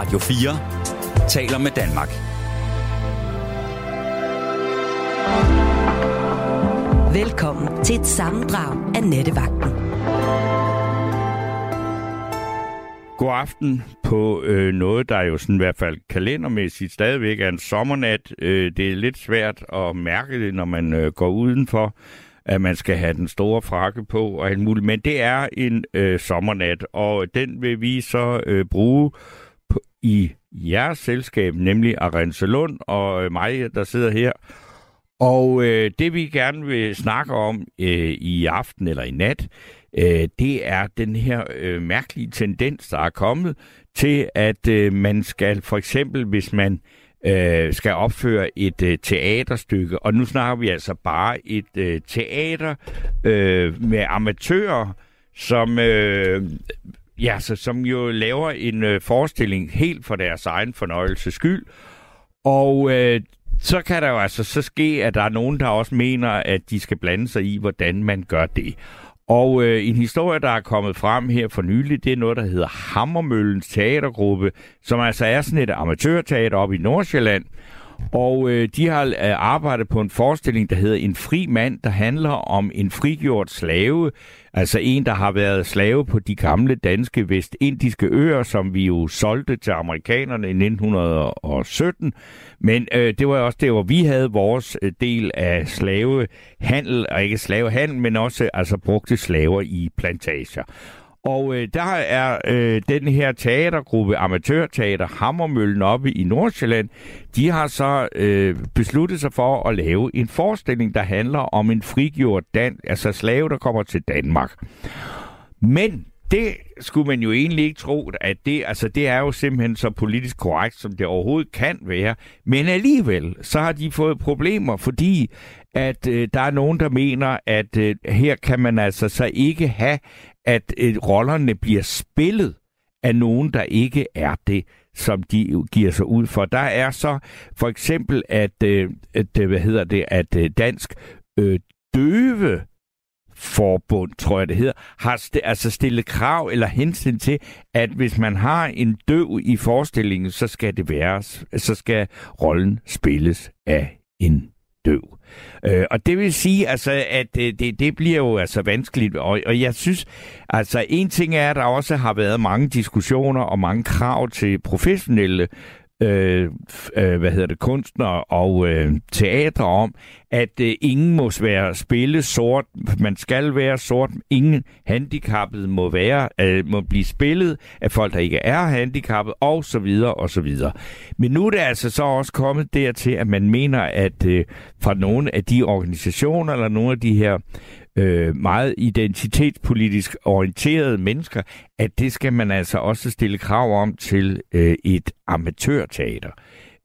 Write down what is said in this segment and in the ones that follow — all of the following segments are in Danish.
Radio 4 taler med Danmark. Velkommen til et sammendrag af Nettevagten. God aften på øh, noget, der jo sådan i hvert fald kalendermæssigt stadigvæk er en sommernat. Øh, det er lidt svært at mærke det, når man øh, går udenfor, at man skal have den store frakke på og alt muligt. Men det er en øh, sommernat, og den vil vi så øh, bruge i jeres selskab, nemlig Arense Lund og øh, mig, der sidder her. Og øh, det vi gerne vil snakke om øh, i aften eller i nat, øh, det er den her øh, mærkelige tendens, der er kommet til, at øh, man skal for eksempel, hvis man øh, skal opføre et øh, teaterstykke, og nu snakker vi altså bare et øh, teater øh, med amatører, som øh, ja, så, som jo laver en øh, forestilling helt for deres egen fornøjelses skyld. Og øh, så kan der jo altså så ske, at der er nogen, der også mener, at de skal blande sig i, hvordan man gør det. Og øh, en historie, der er kommet frem her for nylig, det er noget, der hedder Hammermøllens Teatergruppe, som altså er sådan et amatørteater op i Nordsjælland. Og øh, de har øh, arbejdet på en forestilling, der hedder En fri mand, der handler om en frigjort slave. Altså en, der har været slave på de gamle danske vestindiske øer, som vi jo solgte til amerikanerne i 1917. Men øh, det var også der, hvor vi havde vores øh, del af slavehandel, og ikke slavehandel, men også altså brugte slaver i plantager. Og øh, der er øh, den her teatergruppe, Amatørteater Hammermøllen oppe i Nordsjælland, de har så øh, besluttet sig for at lave en forestilling, der handler om en frigjort dan, altså slave, der kommer til Danmark. Men det skulle man jo egentlig ikke tro, at det, altså det er jo simpelthen så politisk korrekt, som det overhovedet kan være. Men alligevel, så har de fået problemer, fordi at øh, der er nogen, der mener, at øh, her kan man altså så ikke have, at øh, rollerne bliver spillet af nogen, der ikke er det, som de giver sig ud for. Der er så for eksempel, at, øh, at øh, hvad hedder det, at øh, dansk øh, døve forbund, tror jeg det hedder, har st- altså stillet krav eller hensyn til, at hvis man har en døv i forestillingen, så skal det være, så skal rollen spilles af en døv. Øh, og det vil sige, altså, at det, det, det bliver jo altså vanskeligt, og, og jeg synes, altså en ting er, at der også har været mange diskussioner og mange krav til professionelle øh, øh, hvad hedder det, kunstnere og øh, teatre om, at øh, ingen må være spille sort, man skal være sort, ingen handicappede må være øh, må blive spillet af folk, der ikke er handicappede, og så videre, og så videre. Men nu er det altså så også kommet dertil, at man mener, at øh, fra nogle af de organisationer, eller nogle af de her øh, meget identitetspolitisk orienterede mennesker, at det skal man altså også stille krav om til øh, et amatørteater.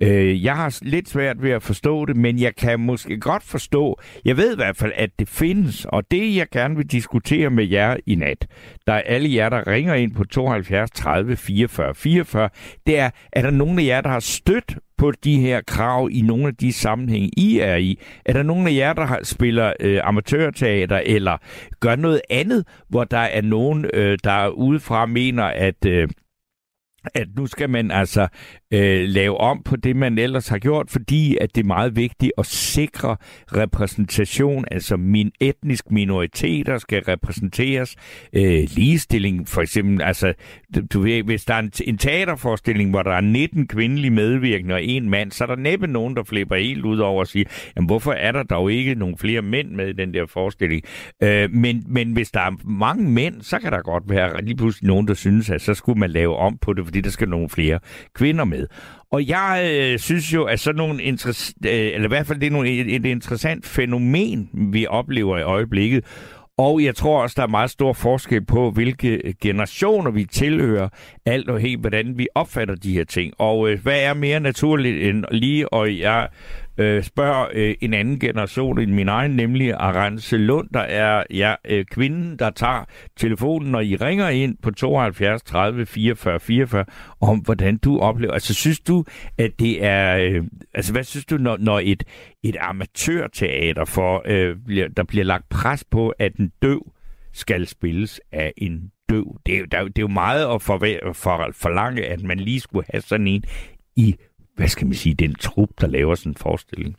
Øh, jeg har lidt svært ved at forstå det, men jeg kan måske godt forstå, jeg ved i hvert fald, at det findes, og det jeg gerne vil diskutere med jer i nat, der er alle jer, der ringer ind på 72 30 44 44, det er, er der nogen af jer, der har stødt på de her krav i nogle af de sammenhænge, I er i? Er der nogen af jer, der har, spiller øh, amatørteater eller gør noget andet, hvor der er nogen, øh, der udefra mener, at... Øh, at nu skal man altså øh, lave om på det, man ellers har gjort, fordi at det er meget vigtigt at sikre repræsentation, altså min etnisk minoriteter skal repræsenteres, øh, ligestilling for eksempel, altså du ved, hvis der er en, en teaterforestilling, hvor der er 19 kvindelige medvirkende og en mand, så er der næppe nogen, der flipper helt ud over og siger, jamen hvorfor er der dog ikke nogle flere mænd med i den der forestilling? Øh, men, men hvis der er mange mænd, så kan der godt være lige pludselig nogen, der synes, at så skulle man lave om på det, fordi der skal nogle flere kvinder med. Og jeg øh, synes jo, at sådan nogle interessant, øh, eller i hvert fald det er nogle, et, et interessant fænomen, vi oplever i øjeblikket. Og jeg tror også, der er meget stor forskel på, hvilke generationer vi tilhører, alt og helt, hvordan vi opfatter de her ting. Og øh, hvad er mere naturligt end lige, og jeg øh, spørger øh, en anden generation end min egen, nemlig Arance Lund, der er ja, øh, kvinden, der tager telefonen, når I ringer ind på 72 30 44 44, om hvordan du oplever. Altså, synes du, at det er... Øh, altså, hvad synes du, når, når et, et amatørteater, for, øh, bliver, der bliver lagt pres på, at en døv skal spilles af en døv. Det er, der, det er jo meget at forlange, for, forlange, at man lige skulle have sådan en i, hvad skal man sige, den trup, der laver sådan en forestilling.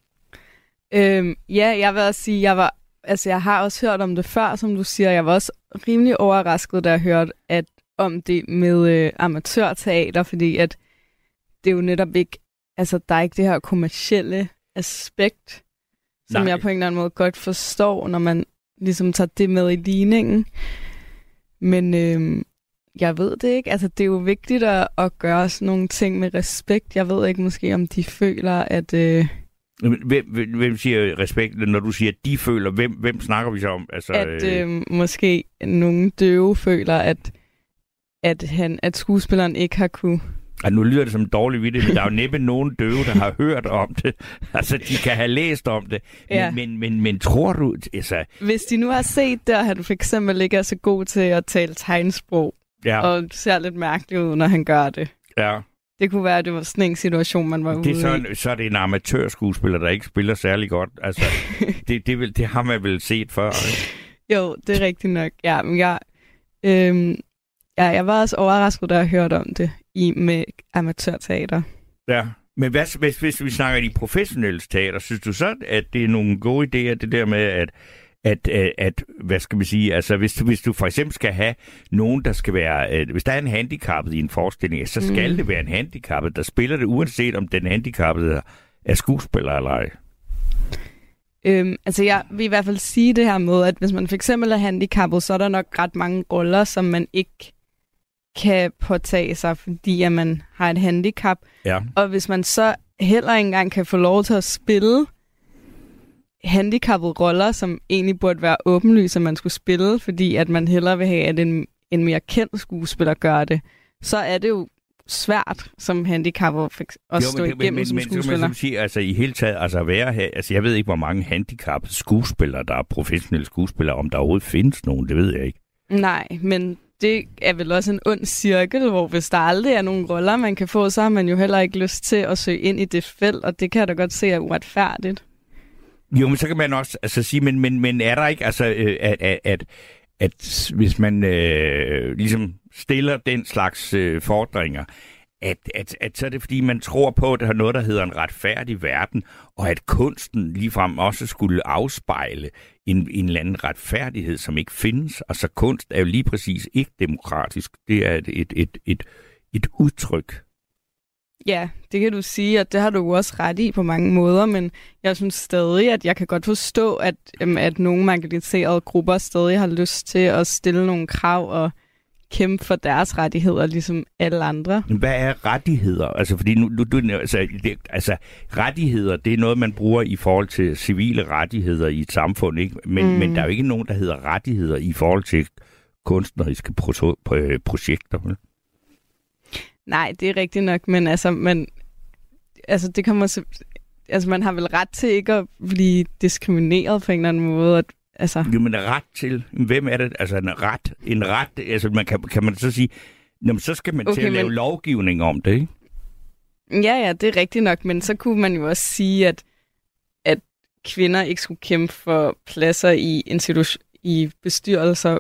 Øhm, ja, jeg vil også sige, jeg var, altså jeg har også hørt om det før, som du siger. Jeg var også rimelig overrasket, da jeg hørte at, om det med øh, amatørteater, fordi at det er jo netop ikke, altså der er ikke det her kommercielle aspekt, som Nej. jeg på en eller anden måde godt forstår, når man ligesom tager det med i ligningen. Men øhm, jeg ved det ikke. Altså, det er jo vigtigt at, at gøre sådan nogle ting med respekt. Jeg ved ikke måske, om de føler, at... Øh, Hvem, hvem, hvem siger respekt, når du siger, at de føler, hvem, hvem snakker vi så om? Altså, at øh, måske nogle døve føler, at, at, han, at skuespilleren ikke har kunne... Og nu lyder det som dårlig vidt, men der er jo næppe nogen døve, der har hørt om det. Altså, de kan have læst om det. Men, Ja. men, men, men tror du... Altså, Hvis de nu har set det, og han for eksempel ikke er så god til at tale tegnsprog, ja, og ser lidt mærkeligt ud, når han gør det. ja. Det kunne være, at det var sådan en situation, man var Det er ude så, i. så er det en amatørskuespiller, der ikke spiller særlig godt. Altså, det, det, vil, det har man vel set før. Ikke? Jo, det er rigtigt nok. Ja, men jeg, øhm, ja, jeg var også overrasket, da jeg hørte om det i med amatørteater. Ja. Men hvad, hvis, hvis vi snakker i professionelle teater, synes du så, at det er nogle gode idéer, det der med, at, at, at, at hvad skal man sige, altså hvis du, hvis du for eksempel skal have nogen, der skal være, øh, hvis der er en handicappet i en forestilling, så skal Mm. det være en handicappet, der spiller det, uanset om den handicappede er skuespiller eller ej. Øhm, altså jeg vil i hvert fald sige det her med, at hvis man for eksempel er handicappet, så er der nok ret mange roller, som man ikke kan påtage sig, fordi at man har et handicap. Ja. Og hvis man så heller ikke engang kan få lov til at spille handicappede roller, som egentlig burde være åbenlyse, at man skulle spille, fordi at man hellere vil have, at en, en mere kendt skuespiller gør det, så er det jo svært som eks- at stå men, igennem men, som men, man skuespiller. sådan sige, altså i hele taget, altså være her, altså jeg ved ikke, hvor mange handicappede skuespillere, der er professionelle skuespillere, om der overhovedet findes nogen, det ved jeg ikke. Nej, men det er vel også en ond cirkel, hvor hvis der aldrig er nogen roller, man kan få, så har man jo heller ikke lyst til at søge ind i det felt, og det kan jeg da godt se er uretfærdigt. Jo, men så kan man også altså, sige, men, men, men er der ikke, altså, øh, at, at, at, at hvis man øh, ligesom stiller den slags øh, fordringer, at, at, at så er det fordi, man tror på, at der er noget, der hedder en retfærdig verden, og at kunsten ligefrem også skulle afspejle en, en eller anden retfærdighed, som ikke findes. Altså kunst er jo lige præcis ikke demokratisk. Det er et, et, et, et, et udtryk. Ja, det kan du sige, og det har du jo også ret i på mange måder, men jeg synes stadig, at jeg kan godt forstå, at, øhm, at nogle marginaliserede grupper stadig har lyst til at stille nogle krav og kæmpe for deres rettigheder, ligesom alle andre. Hvad er rettigheder? Altså, fordi nu, nu du, altså, det, altså, rettigheder, det er noget, man bruger i forhold til civile rettigheder i et samfund, ikke? Men, Mm. mm. men der er jo ikke nogen, der hedder rettigheder i forhold til kunstneriske pro- pro- projekter. vel? Nej, det er rigtigt nok, men altså, man, altså, det kommer så, altså, man har vel ret til ikke at blive diskrimineret på en eller anden måde. At, altså, Jo, men ret til, hvem er det? Altså en ret, en ret, altså man kan, kan man så sige, jamen, så skal man okay, til at lave men- lovgivning om det, ikke? ja, ja, det er rigtigt nok, men så kunne man jo også sige, at, at kvinder ikke skulle kæmpe for pladser i, institu- i bestyrelser,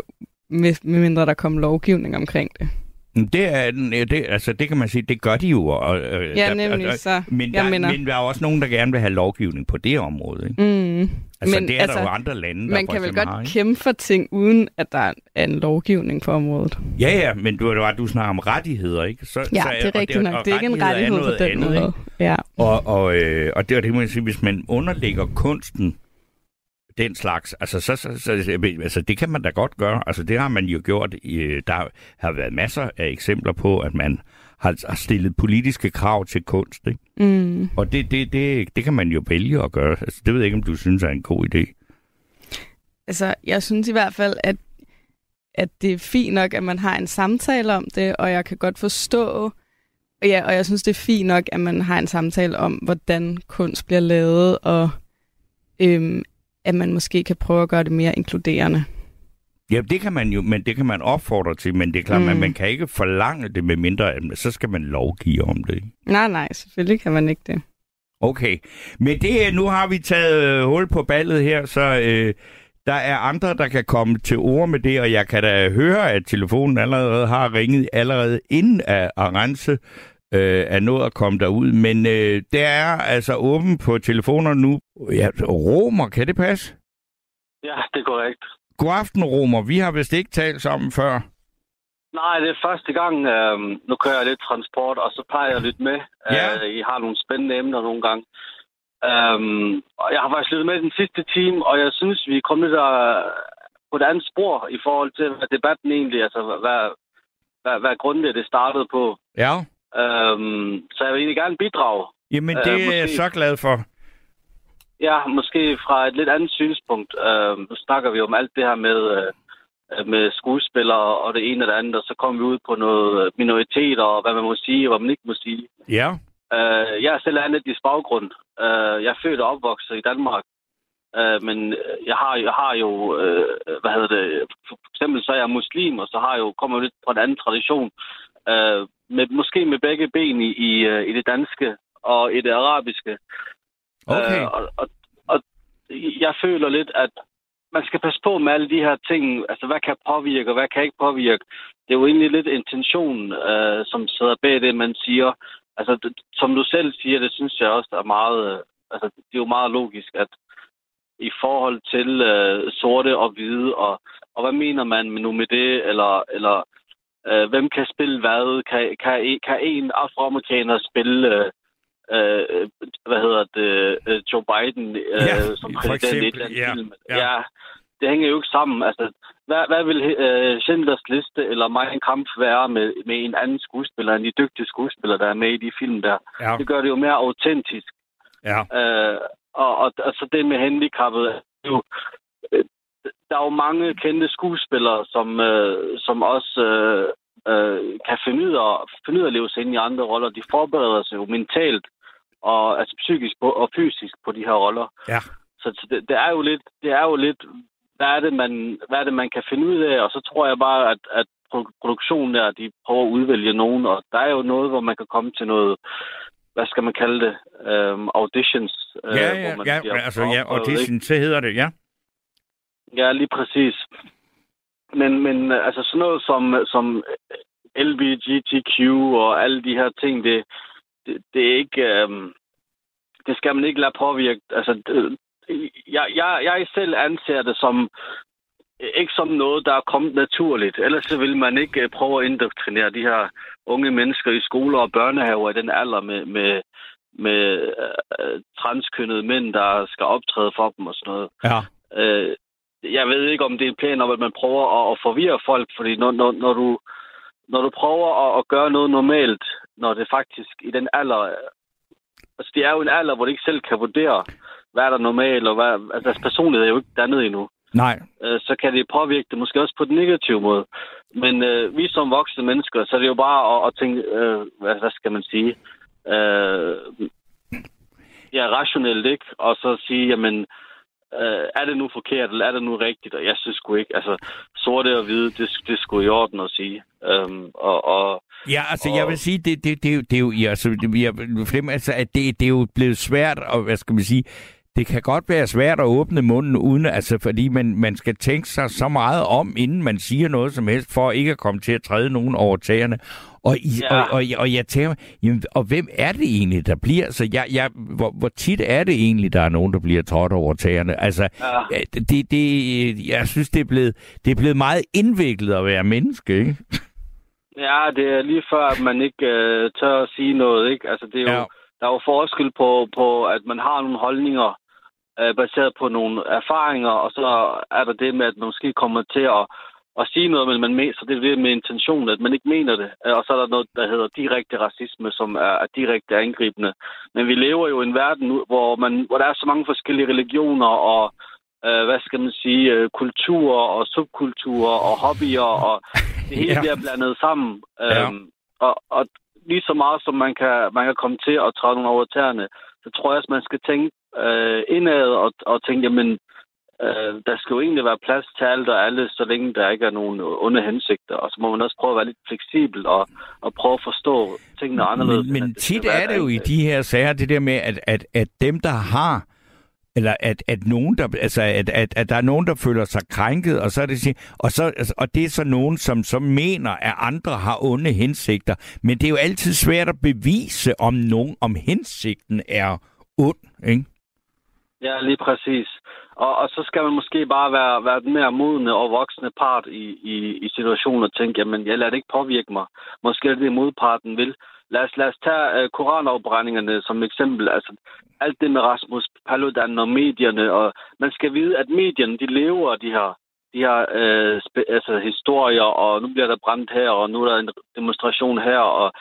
med, med mindre der kom lovgivning omkring det. Det, er, det, altså, det kan man sige, det gør de jo. Og, Ja, der- nemlig, og- så men, der, mener- men der er også nogen, der gerne vil have lovgivning på det område, ikke? Mm. Altså, Men det er altså, der jo andre lande, der Man kan vel godt har, ikke? kæmpe for ting, uden at der er en lovgivning på området. Ja, ja, men du, du, du snakker om rettigheder, ikke? Så, Ja, så, det og er rigtigt og nok. Det er ikke en rettighed på den andet, måde. ikke? Ja. Og, og, øh, og det, og det jeg sige, hvis man underlægger kunsten den slags, altså, så, så, så, altså det kan man da godt gøre. Altså det har man jo gjort. I, der har været masser af eksempler på, at man har, har stillet politiske krav til kunst. Ikke? Mm. Og det, det, det, det kan man jo vælge at gøre. Altså, det ved jeg ikke, om du synes er en god idé. Altså, jeg synes i hvert fald, at, at det er fint nok, at man har en samtale om det, og jeg kan godt forstå, ja, og jeg synes, det er fint nok, at man har en samtale om, hvordan kunst bliver lavet, og øhm, at man måske kan prøve at gøre det mere inkluderende. Ja, det kan man jo, men det kan man opfordre til, men det er klart, mm. Mm. man, kan ikke forlange det, med mindre, at så skal man lovgive om det. Nej, nej, selvfølgelig kan man ikke det. Okay, men det, nu har vi taget øh, hul på ballet her, så øh, der er andre, der kan komme til ord med det, og jeg kan da høre, at telefonen allerede har ringet allerede inden af Arance øh, er nået at komme derud. Men øh, det er altså åben på telefoner nu. Ja, Romer, kan det passe? Ja, det er korrekt. God aften, Romer. Vi har vist ikke talt sammen før. Nej, det er første gang. Øh, nu kører jeg lidt transport, og så plejer jeg lidt med. Ja. Øh, I har nogle spændende emner nogle gange. Um, og jeg har faktisk lyttet med den sidste time, og jeg synes, vi er kommet lidt uh, på et andet spor i forhold til, hvad debatten egentlig, altså hvad, hvad, hvad grundet det startede på. Ja. Um, så jeg vil egentlig gerne bidrage. Jamen, Øh, det er jeg måske. så glad for. Ja, måske fra et lidt andet synspunkt. Uh, nu snakker vi om alt det her med, uh, med skuespillere og det ene og det andet, og så kommer vi ud på noget minoriteter, og hvad man må sige og hvad man ikke må sige. Ja. Uh, jeg er selv af etnisk baggrund. Uh, jeg er født og opvokset i Danmark. Uh, men jeg har, jeg har jo, hvad hedder det, for eksempel så er jeg muslim, og så har jeg jo, kommer jeg lidt fra en anden tradition. Uh, med, måske med begge ben i, i, uh, i det danske og i det arabiske. Okay. Uh, og, og, og jeg føler lidt, at man skal passe på med alle de her ting. Altså, hvad kan påvirke, og hvad kan ikke påvirke? Det er jo egentlig lidt intention, uh, som sidder bag det, man siger. Altså, det, som du selv siger, det synes jeg også er meget... Øh, altså, det er jo meget logisk, at i forhold til øh, sorte og hvide, og, og hvad mener man nu med det, eller, eller øh, hvem kan spille hvad? Kan, kan, kan en afroamerikaner spille, øh, øh, hvad hedder det, øh, Joe Biden øh, Ja, som præsident i et eller andet ja, film? ja. ja, det hænger jo ikke sammen. Altså, hvad, hvad vil øh, Schindlers Liste eller Mein Kampf være med, med en anden skuespiller, end de dygtige skuespillere, der er med i de film der? Ja. Det gør det jo mere autentisk. Ja. Øh, og, og altså det med handicappet, er jo, der er jo mange kendte skuespillere, som, øh, som også øh, øh, kan finde ud, af, finde ud af at leve sig ind i andre roller. De forbereder sig jo mentalt og altså psykisk på, og fysisk på de her roller. Ja. Så, så det, det, er jo lidt, det er jo lidt, hvad er det, man, hvad er det, man kan finde ud af? Og så tror jeg bare, at, at pro- produktionen der, de prøver at udvælge nogen, og der er jo noget, hvor man kan komme til noget, hvad skal man kalde det, øhm, auditions. øh, Ja, hvor ja, man ja, bliver altså, ja, ikke? så hedder det, ja. Ja, lige præcis. Men, men øh, altså sådan noget som, som LBGTQ og alle de her ting, det, det, det er ikke... Øhm, det skal man ikke lade påvirke. Altså, det, jeg, jeg, jeg selv anser det som ikke som noget, der er kommet naturligt. Ellers så vil man ikke øh, prøve at indoktrinere de her unge mennesker i skoler og børnehaver i den alder med, med, med øh, transkønnede mænd, der skal optræde for dem og sådan noget. Ja. Øh, jeg ved ikke, om det er en plan om, at man prøver at, at forvirre folk, fordi når, når, når, du, når du prøver at, at gøre noget normalt, når det faktisk i den alder... Altså, det er jo en alder, hvor de ikke selv kan vurdere, hvad er der normalt, og hvad, altså, deres personlighed er jo ikke dannet endnu. Nej. Øh, så kan det påvirke det måske også på den negative måde. Men øh, vi som voksne mennesker, så er det jo bare at, at tænke, øh, hvad, hvad skal man sige, øh, ja, rationelt, ikke? Og så sige, jamen, øh, er det nu forkert, eller er det nu rigtigt? Og jeg synes sgu ikke, altså, sorte og hvide, det, det er sgu i orden at sige. Øhm, og, og, Ja, altså Og- jeg vil sige, det, det, det, er jo- det er jo, altså, det, jeg altså, at det, det er jo blevet svært, og hvad skal man sige, det kan godt være svært at åbne munden uden, altså fordi man, man skal tænke sig så meget om, inden man siger noget som helst, for ikke at komme til at træde nogen over tæerne. Og, i, Ja. og, og, og jeg tænker, jamen, og hvem er det egentlig, der bliver? Så jeg, jeg, hvor, hvor tit er det egentlig, der er nogen, der bliver trådt over tæerne? Altså, ja, det, det, jeg synes, det er, blevet, det er blevet meget indviklet at være menneske, ikke? ja, det er lige før, at man ikke øh, tør at sige noget, ikke? Altså, det er jo, Ja. der er jo forskel på, på, at man har nogle holdninger øh, baseret på nogle erfaringer, og så er der det med, at man måske kommer til at, at sige noget, men man mener, så det er med intention, at man ikke mener det. Øh, Og så er der noget, der hedder direkte racisme, som er, er direkte angribende. Men vi lever jo i en verden, hvor, man, hvor der er så mange forskellige religioner og øh, hvad skal man sige, øh, kulturer og subkulturer og hobbyer, og det hele Ja. ja. bliver blandet sammen. Ja. Øhm, og, og lige så meget som man kan, man kan komme til at træde nogle over tæerne, så tror jeg også, man skal tænke øh, indad og, og tænke, jamen, øh, der skal jo egentlig være plads til alt og alle, så længe der ikke er nogen onde hensigter. Og så må man også prøve at være lidt fleksibel og, og prøve at forstå tingene anderledes. Men, at men tit er det jo i de her sager, det der med, at, at, at dem, der har eller at, at nogen, der, altså, at, at, at der er nogen, der føler sig krænket, og så er det, og, så, altså, og det er så nogen, som som mener, at andre har onde hensigter. Men det er jo altid svært at bevise, om nogen, om hensigten er ond, ikke? Ja, lige præcis. Og, og så skal man måske bare være, være den mere modne og voksne part i, i, i situationen og tænke, jamen, jeg lader det ikke påvirke mig. Måske er det modparten vil. Lad os, lad os tage uh, koranafbrændingerne som eksempel. Altså, alt det med Rasmus Paludan og medierne. Og man skal vide, at medierne, de lever de her, de her spe, altså, historier, og nu bliver der brændt her, og nu er der en demonstration her. Og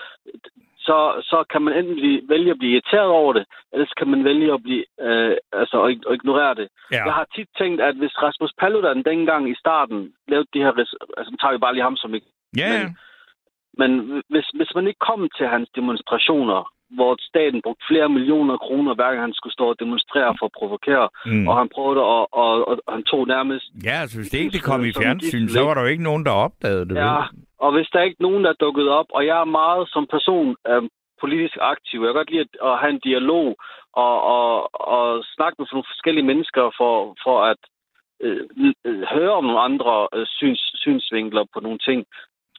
så, så kan man enten blive, vælge at blive irriteret over det, eller så kan man vælge at, blive, øh, altså, at, at ignorere det. Ja. Jeg har tit tænkt, at hvis Rasmus Paludan dengang i starten lavede de her... Altså, nu tager vi bare lige ham som ikke... Ja, men, men hvis, hvis man ikke kom til hans demonstrationer, hvor staten brugte flere millioner kroner, hver gang han skulle stå og demonstrere for at provokere, mm. og han prøvede at, og, og, og han tog nærmest... Ja, altså hvis det ikke det kom i fjernsyn, så var der jo ikke nogen, der opdagede det. Ja, vel? og hvis der er ikke nogen, der er dukket op, og jeg er meget som person øh, politisk aktiv, jeg kan godt lide at, at have en dialog og, og, og snakke med nogle forskellige mennesker for, for at øh, øh, høre om nogle andre øh, syns, synsvinkler på nogle ting.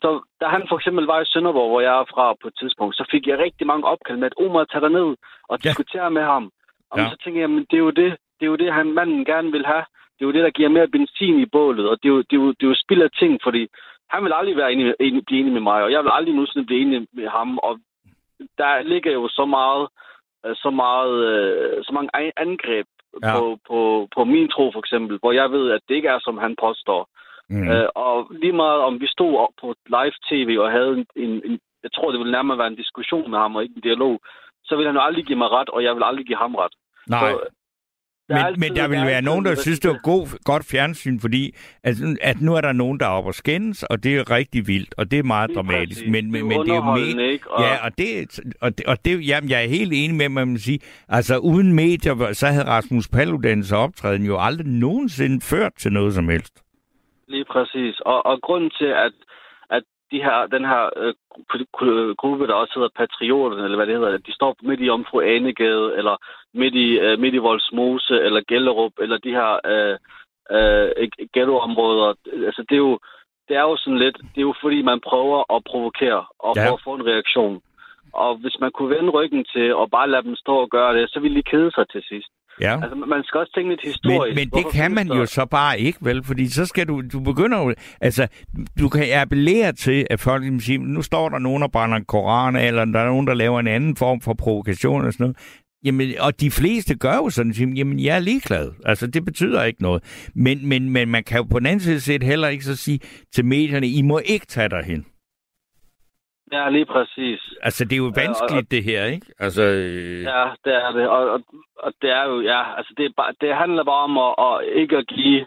Så da han for eksempel var i Sønderborg, hvor jeg er fra på et tidspunkt, så fik jeg rigtig mange opkald med, at Omar tager ned og ja. diskutere med ham. Og ja. så tænker jeg, men det er jo det, det er jo det, han manden gerne vil have. Det er jo det, der giver mere benzin i bålet, og det er jo, det er jo, det er jo spild af ting, fordi han vil aldrig være enig, enig, blive enig med mig, og jeg vil aldrig nogensinde blive enig med ham, og der ligger jo så meget, øh, så meget, øh, så mange angreb ja. på, på, på min tro for eksempel, hvor jeg ved, at det ikke er, som han påstår. Mm. Øh, og lige meget om vi stod op på live-tv og havde en, en, en, jeg tror, det ville nærmere være en diskussion med ham og ikke en dialog, så vil han jo aldrig give mig ret, og jeg vil aldrig give ham ret. Nej. Så, men, altid, men der vil være nogen, der synes, det er god, godt fjernsyn, fordi at, at nu er der nogen, der er oppe og skændes, og det er rigtig vildt, og det er meget det er dramatisk. Men, men, det men det er jo med, ikke? Og... Ja, og det, og det, og det jamen, jeg er helt enig med, man sige, altså uden medier, så havde Rasmus Paludans optræden jo aldrig nogensinde ført til noget som helst. Lige præcis. Og, og grunden til, at, at de her, den her øh, gruppe, der også hedder Patrioterne, eller hvad det hedder, de står midt i Omfru Anegade, eller midt i, øh, midt i Voldsmose, eller Gellerup, eller de her øh, øh, ghettoområder. Altså, det er jo, det er jo sådan lidt, det er jo fordi, man prøver at provokere og ja. at få en reaktion. Og hvis man kunne vende ryggen til og bare lade dem stå og gøre det, så ville de kede sig til sidst. Ja. Altså, man skal også tænke lidt historisk. Men, men det kan man jo så bare ikke, vel? Fordi så skal du, du begynder jo, altså, du kan appellere til, at folk siger, nu står der nogen, der brænder en koran, eller der er nogen, der laver en anden form for provokation og sådan noget. Jamen, og de fleste gør jo sådan, siger, jamen, jeg er ligeglad. Altså, det betyder ikke noget. Men, men, men man kan jo på den anden side set heller ikke så sige til medierne, I må ikke tage derhen. Ja, lige præcis. Altså, det er jo vanskeligt, og, det her, ikke? Altså, øh... Ja, det er det. Og, og, og det er jo, ja, altså, det, er bare, det handler bare om at, at ikke at give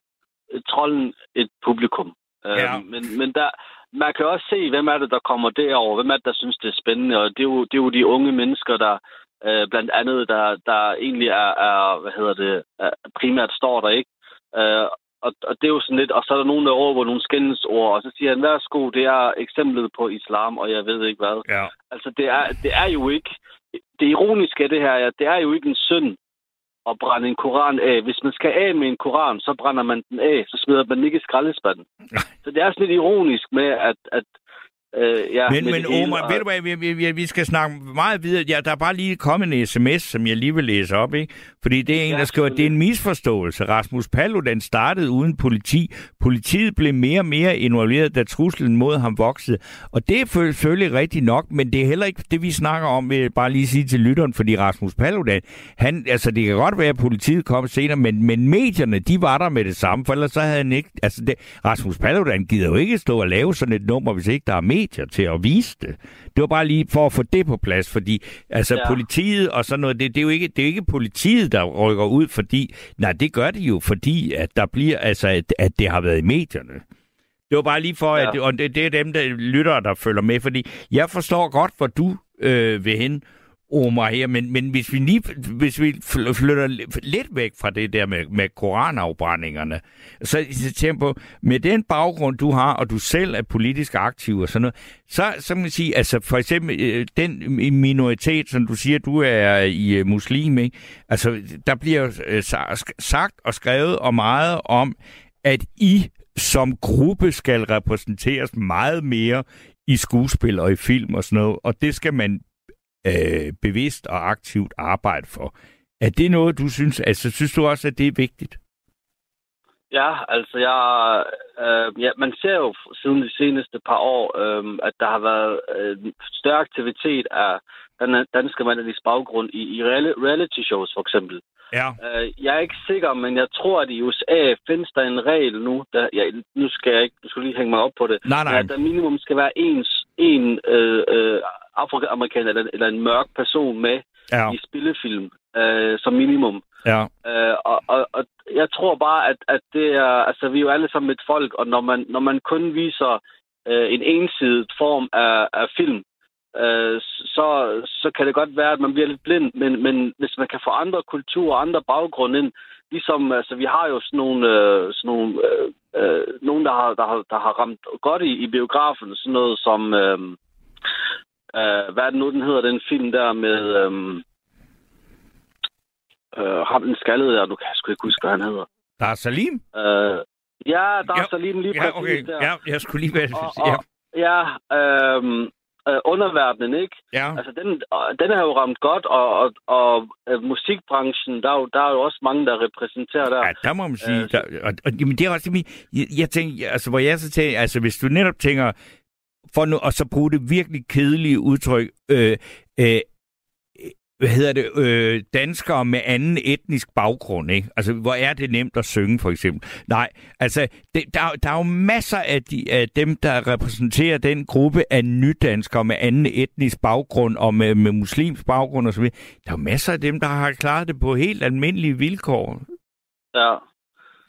trolden et publikum. Ja. Øh, men, men der, man kan også se, hvem er det, der kommer derover, hvem er det, der synes, det er spændende, og det er jo, det er jo de unge mennesker, der øh, blandt andet, der, der egentlig er, er, hvad hedder det, er, primært står der, ikke? Øh, og, og det er jo sådan lidt, og så er der nogen, der råber nogle skændelsord, og så siger han, værsgo, det er eksemplet på islam, og jeg ved ikke hvad. Ja. Altså, det er, det er jo ikke, det ironiske af det her, ja, det er jo ikke en synd at brænde en koran af. Hvis man skal af med en koran, så brænder man den af, så smider man ikke i skraldespanden. så det er sådan lidt ironisk med, at, at Øh, ja, men men Omar, og... ved du hvad, vi, vi, vi skal snakke meget videre. Ja, der er bare lige kommet en sms, som jeg lige vil læse op, ikke? Fordi det er en, ja, der skriver, det er en misforståelse. Rasmus Paludan startede uden politi. Politiet blev mere og mere involveret, da truslen mod ham voksede. Og det er selvfølgelig rigtigt nok, men det er heller ikke det, vi snakker om, vil jeg bare lige sige til lytteren, fordi Rasmus Paludan, han, altså det kan godt være, at politiet kom senere, men, men medierne, de var der med det samme, for ellers så havde han ikke, altså det, Rasmus Paludan gider jo ikke stå og lave sådan et nummer, hvis ikke der er medier til at vise det. Det var bare lige for at få det på plads, fordi altså ja. politiet og sådan noget, det, det, er jo ikke, det er jo ikke politiet, der rykker ud, fordi, nej, det gør det jo, fordi at der bliver, altså, at, at det har været i medierne. Det var bare lige for, ja. at, og det, det er dem, der lytter, der følger med, fordi jeg forstår godt, hvor du øh, vil hen, Omar her, men, men hvis vi lige hvis vi flytter lidt væk fra det der med, med koranafbrændingerne, så, så tænker på, med den baggrund, du har, og du selv er politisk aktiv og sådan noget, så, så kan man sige, altså for eksempel øh, den minoritet, som du siger, du er i øh, muslim, ikke? altså der bliver øh, sagt og skrevet og meget om, at I som gruppe skal repræsenteres meget mere i skuespil og i film og sådan noget, og det skal man øh, bevidst og aktivt arbejde for. Er det noget, du synes, altså synes du også, at det er vigtigt? Ja, altså jeg, øh, ja, man ser jo siden de seneste par år, øh, at der har været øh, større aktivitet af den danske mandlige baggrund i, i reality shows for eksempel. Ja. Øh, jeg er ikke sikker, men jeg tror, at i USA findes der en regel nu, der, ja, nu skal jeg ikke, du skal lige hænge mig op på det, nej, nej. at der minimum skal være ens, en øh, øh, afroamerikaner eller, eller en mørk person med ja. i spillefilm øh, som minimum. Ja. Øh, og, og, og jeg tror bare, at, at det er, altså vi er jo alle sammen et folk, og når man, når man kun viser øh, en ensidig form af, af film, øh, så, så kan det godt være, at man bliver lidt blind, men, men hvis man kan få andre kulturer og andre baggrunde ind, ligesom, altså vi har jo sådan nogle, øh, sådan nogle øh, øh, nogen, der har, der, har, der har ramt godt i, i biografen, sådan noget som, øh, øh, hvad er det nu, den hedder, den film der med, øh, øh, ham den skaldede der, du kan sgu ikke huske, hvad han hedder. Der er Salim? Øh, ja, der er Salim lige ja, okay. der. Ja, jeg skulle lige være... Og, og, ja, øh, øh, underverdenen, ikke? Ja. Altså, den, den er jo ramt godt, og, og, og øh, musikbranchen, der er, jo, der er jo også mange, der repræsenterer der. Ja, der må man sige. Øh, der, og, og, jamen, det er også det, jeg, jeg tænker, altså, hvor jeg så tænker, altså, hvis du netop tænker, for nu, og så bruge det virkelig kedelige udtryk, øh, øh, hvad hedder det, øh, danskere med anden etnisk baggrund, ikke? Altså, hvor er det nemt at synge, for eksempel? Nej, altså, det, der, der er jo masser af, de, af dem, der repræsenterer den gruppe af nydanskere med anden etnisk baggrund og med, med muslimsk baggrund osv. Der er jo masser af dem, der har klaret det på helt almindelige vilkår. Ja.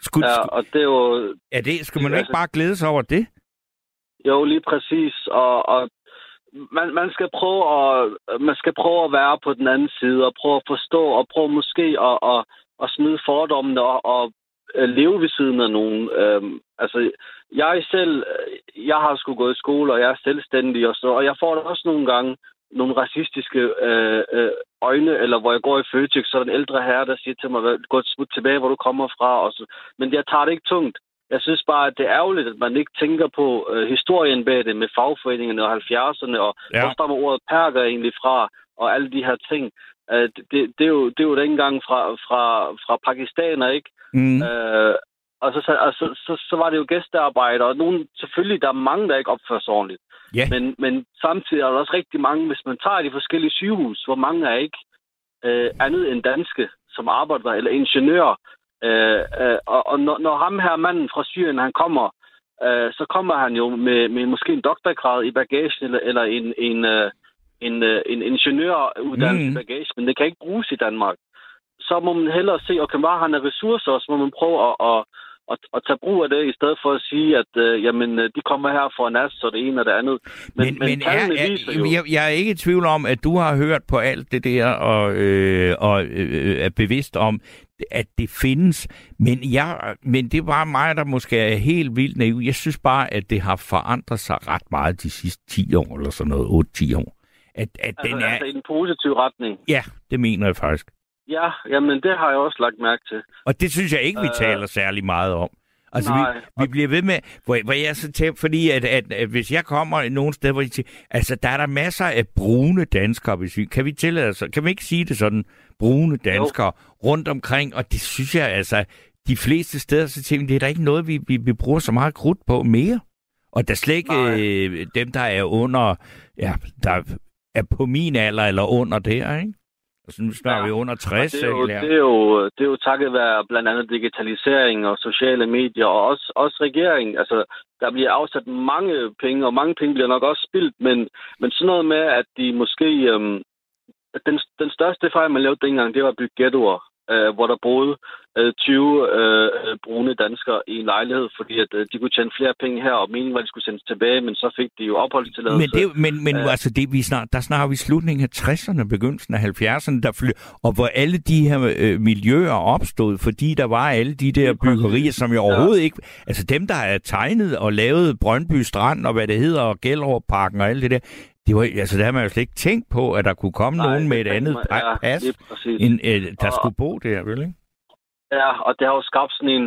Skulle, ja, og det er jo... Er det, skulle man ikke bare glæde sig over det? Jo, lige præcis. Og, og man, man, skal prøve at, man skal prøve at være på den anden side, og prøve at forstå, og prøve måske at, at, at smide fordommene og, og øh, leve ved siden af nogen. Øhm, altså, jeg selv, jeg har sgu gået i skole, og jeg er selvstændig, og, så, og jeg får da også nogle gange nogle racistiske øh, øh, øjne, eller hvor jeg går i Føtex, så er der en ældre herre, der siger til mig, gå tilbage, hvor du kommer fra. Og så. Men jeg tager det ikke tungt. Jeg synes bare, at det er ærgerligt, at man ikke tænker på øh, historien bag det med fagforeningerne og 70'erne, og ja. hvor stammer ordet perker egentlig fra, og alle de her ting. Øh, det, det, er jo, det er jo ikke engang fra, fra, fra pakistaner, ikke? Mm. Øh, og så, altså, så, så var det jo gæstearbejder, og nogen, selvfølgelig, der er mange, der ikke opfører sig ordentligt. Yeah. Men, men samtidig er der også rigtig mange, hvis man tager de forskellige sygehus, hvor mange er ikke øh, andet end danske, som arbejder, eller ingeniører, Øh, øh, og og når, når ham her manden fra Syrien, han kommer, øh, så kommer han jo med, med måske en doktorgrad i bagagen, eller, eller en, en, øh, en, øh, en ingeniøruddannelse mm. i bagagen, men det kan ikke bruges i Danmark. Så må man hellere se, okay, hvad han af ressourcer, og så må man prøve at, at, at, at tage brug af det, i stedet for at sige, at øh, jamen, øh, de kommer her for en as, så det ene og det andet. Men, men, men er, er, jo... jeg, jeg er ikke i tvivl om, at du har hørt på alt det der, og, øh, og øh, er bevidst om, at det findes. Men, jeg, men det var mig, der måske er helt vildt naiv. Jeg synes bare, at det har forandret sig ret meget de sidste 10 år, eller sådan noget, 8-10 år. At, at altså, den er... altså i en positiv retning? Ja, det mener jeg faktisk. Ja, jamen det har jeg også lagt mærke til. Og det synes jeg ikke, vi uh, taler særlig meget om. Altså, nej. vi, vi bliver ved med, hvor, hvor jeg så tænker, fordi at, at, at, hvis jeg kommer nogen sted, hvor jeg siger, altså, der er der masser af brune danskere, hvis vi, kan vi tillade os, kan vi ikke sige det sådan, brune danskere jo. rundt omkring, og det synes jeg, altså, de fleste steder, så tænker det er der ikke noget, vi, vi, vi bruger så meget krudt på mere. Og der slet ikke øh, dem, der er under, ja, der er på min alder eller under der, ikke? Altså nu snakker ja. vi under 60. Det er, jo, det, er jo, det er jo takket være blandt andet digitalisering og sociale medier, og også, også regering. Altså, der bliver afsat mange penge, og mange penge bliver nok også spildt, men, men sådan noget med, at de måske... Øhm, den, den største fejl, man lavede dengang, det var at bygge ghettoer. øh, hvor der boede øh, 20 øh, brune danskere i en lejlighed, fordi at øh, de kunne tjene flere penge her, og meningen var, at de skulle sendes tilbage, men så fik de jo opholdstilladelse. Men, det, men, men øh, altså, det, vi snart, der snakker vi slutningen af 60'erne, begyndelsen af 70'erne, der fly, og hvor alle de her øh, miljøer opstod, fordi der var alle de der byggerier, som jo overhovedet ja. ikke... Altså dem, der er tegnet og lavet Brøndby Strand, og hvad det hedder, og Gellerup-parken og alt det der, det var, altså, der har man jo slet ikke tænkt på, at der kunne komme Nej, nogen med et andet man, pas, ja, end, øh, der og, skulle bo der, vel ikke? Ja, og det har jo skabt sådan en,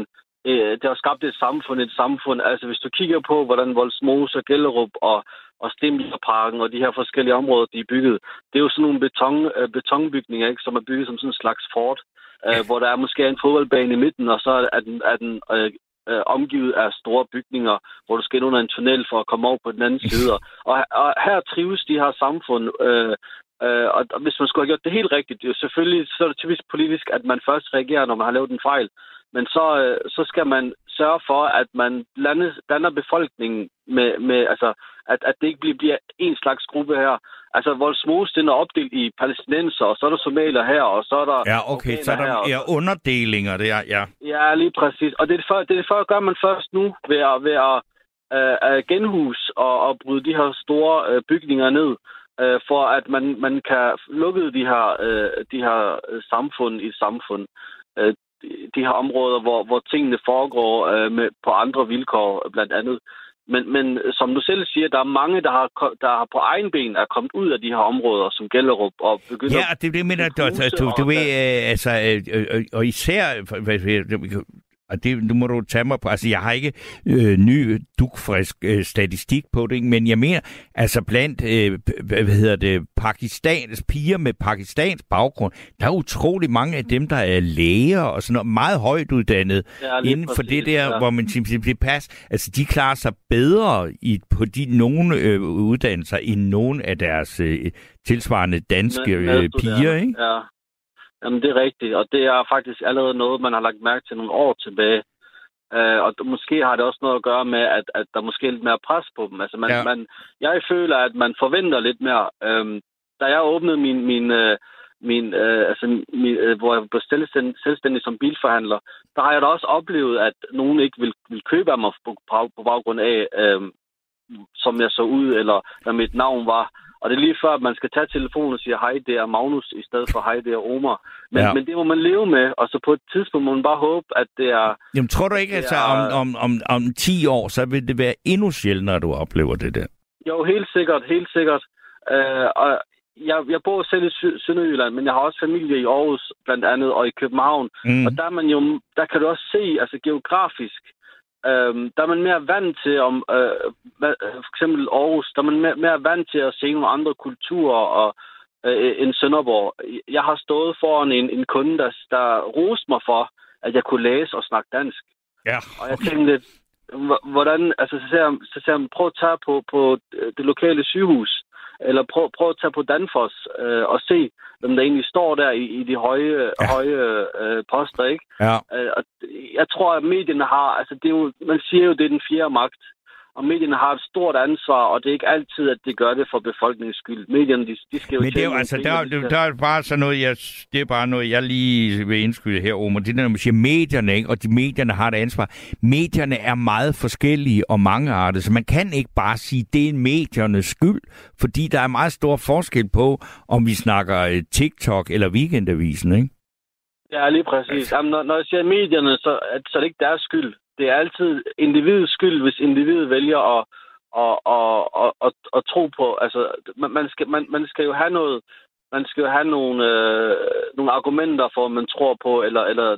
øh, det har skabt et samfund, et samfund. Altså, hvis du kigger på, hvordan Voldsmose og Gellerup og, og Stenbilparken og de her forskellige områder, de er bygget, det er jo sådan nogle beton, øh, betonbygninger, ikke, som er bygget som sådan en slags fort, øh, hvor der er måske en fodboldbane i midten, og så er den, er den øh, øh, omgivet af store bygninger, hvor du skal ind under en tunnel for at komme over på den anden side. Og, og her trives de her samfund. Øh, øh, og, og hvis man skulle have gjort det helt rigtigt, det er jo selvfølgelig så er det typisk politisk, at man først reagerer, når man har lavet en fejl. Men så, øh, så skal man sørge for, at man blander, blander befolkningen med, med altså, at, at det ikke bliver, bliver en slags gruppe her. Altså, Voldsmose, den er opdelt i palæstinenser, og så er der somalier her, og så er der... Ja, okay, så er der her, ja, underdelinger der, ja. Ja, lige præcis. Og det er det, for, det, er det for, gør man først nu ved at, ved at uh, genhus og, og bryde de her store uh, bygninger ned, uh, for at man, man kan lukke de her, uh, de her samfund i samfund. Uh, de her områder, hvor, hvor tingene foregår uh, med, på andre vilkår, blandt andet. Men, men som du selv siger, der er mange, der har, der har på egen ben er kommet ud af de her områder, som Gellerup, og begynder... Ja, det det, mener du, du, du ved, øh, altså, øh, og især, og det nu må du tage mig på. Altså, jeg har ikke øh, ny, dukfrisk øh, statistik på det, men jeg mener, altså blandt, øh, hvad hedder det, Pakistans piger med pakistans baggrund, der er utrolig mange af dem, der er læger og sådan noget, meget højt uddannet inden for det der, ja. hvor man simpelthen pas. Altså, de klarer sig bedre i, på de nogle øh, uddannelser end nogle af deres øh, tilsvarende danske øh, piger, ikke? Ja. Jamen, det er rigtigt, og det er faktisk allerede noget, man har lagt mærke til nogle år tilbage. Uh, og måske har det også noget at gøre med, at, at der måske er lidt mere pres på dem. Altså, man, ja. man, jeg føler, at man forventer lidt mere. Uh, da jeg åbnede min, min, uh, min, uh, altså, min, uh, hvor jeg blev selvstændig, selvstændig som bilforhandler, der har jeg da også oplevet, at nogen ikke vil, vil købe af mig på, på baggrund af, uh, som jeg så ud, eller hvad mit navn var. Og det er lige før, at man skal tage telefonen og sige, hej, det er Magnus, i stedet for, hej, det er Omar. Men, ja. men det må man leve med, og så på et tidspunkt må man bare håbe, at det er... Jamen, tror du ikke, at altså, om, om, om, om 10 år, så vil det være endnu sjældnere, at du oplever det der? Jo, helt sikkert, helt sikkert. Uh, og jeg, jeg bor selv i Sønderjylland, men jeg har også familie i Aarhus, blandt andet, og i København. Mm. Og der, er man jo, der kan du også se, altså geografisk, Øhm, der er man mere vant til, om øh, hvad, for eksempel Aarhus, der er man mere, mere vant til at se nogle andre kulturer og, øh, end Sønderborg. Jeg har stået foran en, en kunde, der, der roste mig for, at jeg kunne læse og snakke dansk. Ja, okay. Og jeg tænkte, hvordan, altså så ser, så ser jeg, prøv at tage på, på det lokale sygehus eller prøv, prøv at tage på Danfoss øh, og se, hvem der egentlig står der i, i de høje, ja. høje øh, poster, ikke? Ja. Øh, og jeg tror, at medierne har, altså det er jo, man siger jo, det er den fjerde magt, og medierne har et stort ansvar, og det er ikke altid, at de gør det for befolkningens skyld. Medierne, de, de skal jo Men det er jo, altså, der, der, der er bare sådan noget, jeg, det er bare noget, jeg lige vil indskyde her, Omar. Det er, når man siger medierne, ikke? og de medierne har et ansvar. Medierne er meget forskellige og mangeartede, så man kan ikke bare sige, det er mediernes skyld, fordi der er meget stor forskel på, om vi snakker øh, TikTok eller Weekendavisen, ikke? Ja, lige præcis. Jamen, når, når jeg siger medierne, så, så er det ikke deres skyld det er altid individets skyld, hvis individet vælger at, at, at, at, at, at tro på. Altså, man skal, man, man skal jo have noget, man skal jo have nogle, øh, nogle argumenter for, man tror på, eller, eller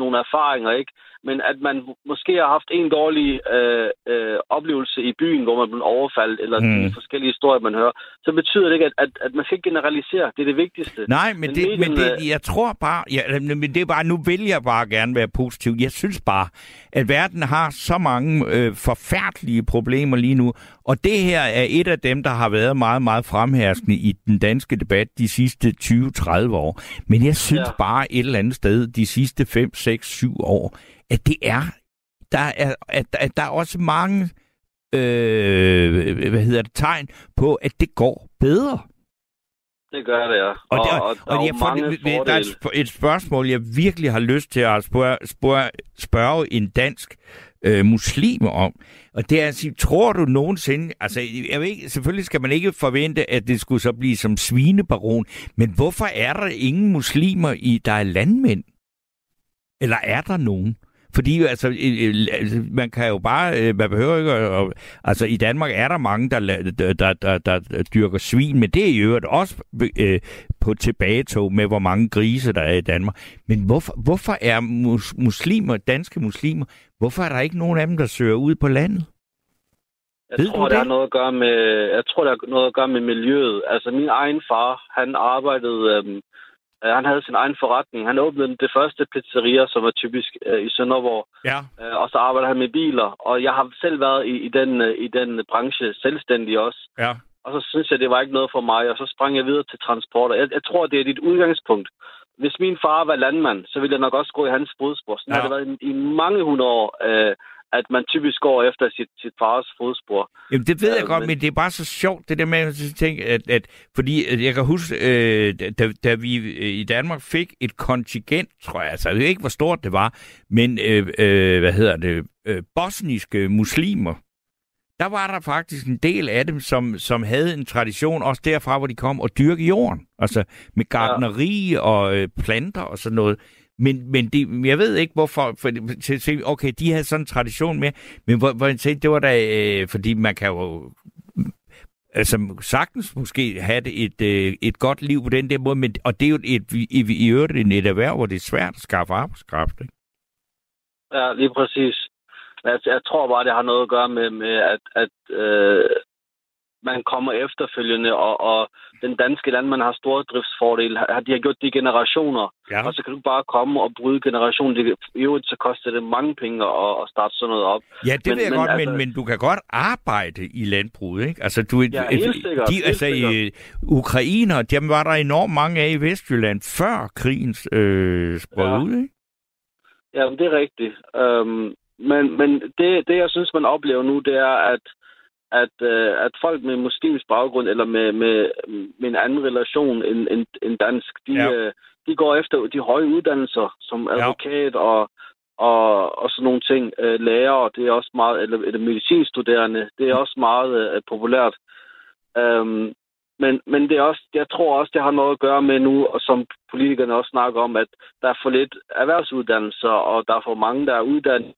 nogle erfaringer, ikke? Men at man måske har haft en dårlig øh, øh, oplevelse i byen, hvor man blev overfaldet, eller mm. de forskellige historier, man hører, så betyder det ikke, at, at, at man skal ikke generalisere. Det er det vigtigste. Nej, men, men, det, medierne... men det, jeg tror bare, ja, men det er bare, nu vil jeg bare gerne være positiv. Jeg synes bare, at verden har så mange øh, forfærdelige problemer lige nu, og det her er et af dem, der har været meget, meget fremherskende i den danske debat de sidste 20-30 år. Men jeg synes ja. bare et eller andet sted de sidste 5, 6, 7 år, at det er, der er, at, at der er også mange øh, hvad hedder det, tegn på, at det går bedre. Det gør det, ja. Og, Og, der, og, og, der er og jeg får, det- der er et, et spørgsmål, jeg virkelig har lyst til at spørge, spørge, spørge en dansk øh, muslim om. Og det er at sige, tror du nogensinde, altså jeg ved ikke, selvfølgelig skal man ikke forvente, at det skulle så blive som svinebaron, men hvorfor er der ingen muslimer i, der er landmænd? Eller er der nogen? Fordi altså, altså, man kan jo bare, øh, man behøver ikke, at, altså i Danmark er der mange, der, der, der, der, der dyrker svin, men det er i øvrigt også øh, på tilbagetog med, hvor mange grise der er i Danmark. Men hvorfor, hvorfor er mus, muslimer, danske muslimer, hvorfor er der ikke nogen af dem, der søger ud på landet? Jeg Ved tror, det? har noget at gøre med, jeg tror, det har noget at gøre med miljøet. Altså, min egen far, han arbejdede, øhm, øh, han havde sin egen forretning. Han åbnede det første pizzeria, som er typisk øh, i Sønderborg. Ja. Øh, og så arbejder han med biler. Og jeg har selv været i, i, den, øh, i den branche selvstændig også. Ja. Og så synes jeg, det var ikke noget for mig, og så sprang jeg videre til transport. Og Jeg, jeg tror, det er dit udgangspunkt. Hvis min far var landmand, så ville jeg nok også gå i hans fodspor. Sådan Ja. har det været i, i mange hundrede år, øh, at man typisk går efter sit, sit fars fodspor. Jamen, det ved Ja, jeg godt, men- men det er bare så sjovt, det der med at tænke, at, at fordi at jeg kan huske, øh, da, da vi øh, i Danmark fik et kontingent, tror jeg, altså jeg ved ikke, hvor stort det var, men øh, øh, hvad hedder det, øh, bosniske muslimer, der var der faktisk en del af dem, som, som havde en tradition, også derfra, hvor de kom, og dyrke jorden. Altså med gardneri og øh, planter og sådan noget. Men, men det, jeg ved ikke, hvorfor... For, til, okay, de havde sådan en tradition med, men hvor, hvor jeg tænkte, det var da... Øh, fordi man kan jo mm, altså sagtens måske have et, øh, et godt liv på den der måde, men, og det er jo et, i, i, i øvrigt et, et erhverv, hvor det er svært at skaffe arbejdskraft. Ikke? Ja, lige præcis. Jeg, jeg tror bare, det har noget at gøre med, med at, at øh, man kommer efterfølgende, og, og den danske landmand har store driftsfordele. De har gjort det i generationer, Ja. og så kan du bare komme og bryde generationen. Det, I øvrigt så koster det mange penge at, at starte sådan noget op. Ja, det Men- men, ved jeg men godt, altså- men, men du kan godt arbejde i landbruget, ikke? Altså, du, Ja, helt sikkert, De, helt altså, sikkert. øh, ukrainer, dem var der enormt mange af i Vestjylland, før krigen øh, sprød Ja. ud, ikke? Ja, det er rigtigt. Øhm, men men det, det, jeg synes, man oplever nu, det er, at, at, øh, at folk med muslimsk baggrund, eller med, med, med en anden relation end, end, end dansk, de, Ja. ja. øh, de går efter de høje uddannelser, som Ja. advokat og, og, og sådan nogle ting. Øh, lærer, det er også meget, eller, eller medicinstuderende, det er også meget øh, populært. Øhm, men, men det er også, jeg tror også, det har noget at gøre med nu, og som politikerne også snakker om, at der er for lidt erhvervsuddannelser, og der er for mange, der er uddannet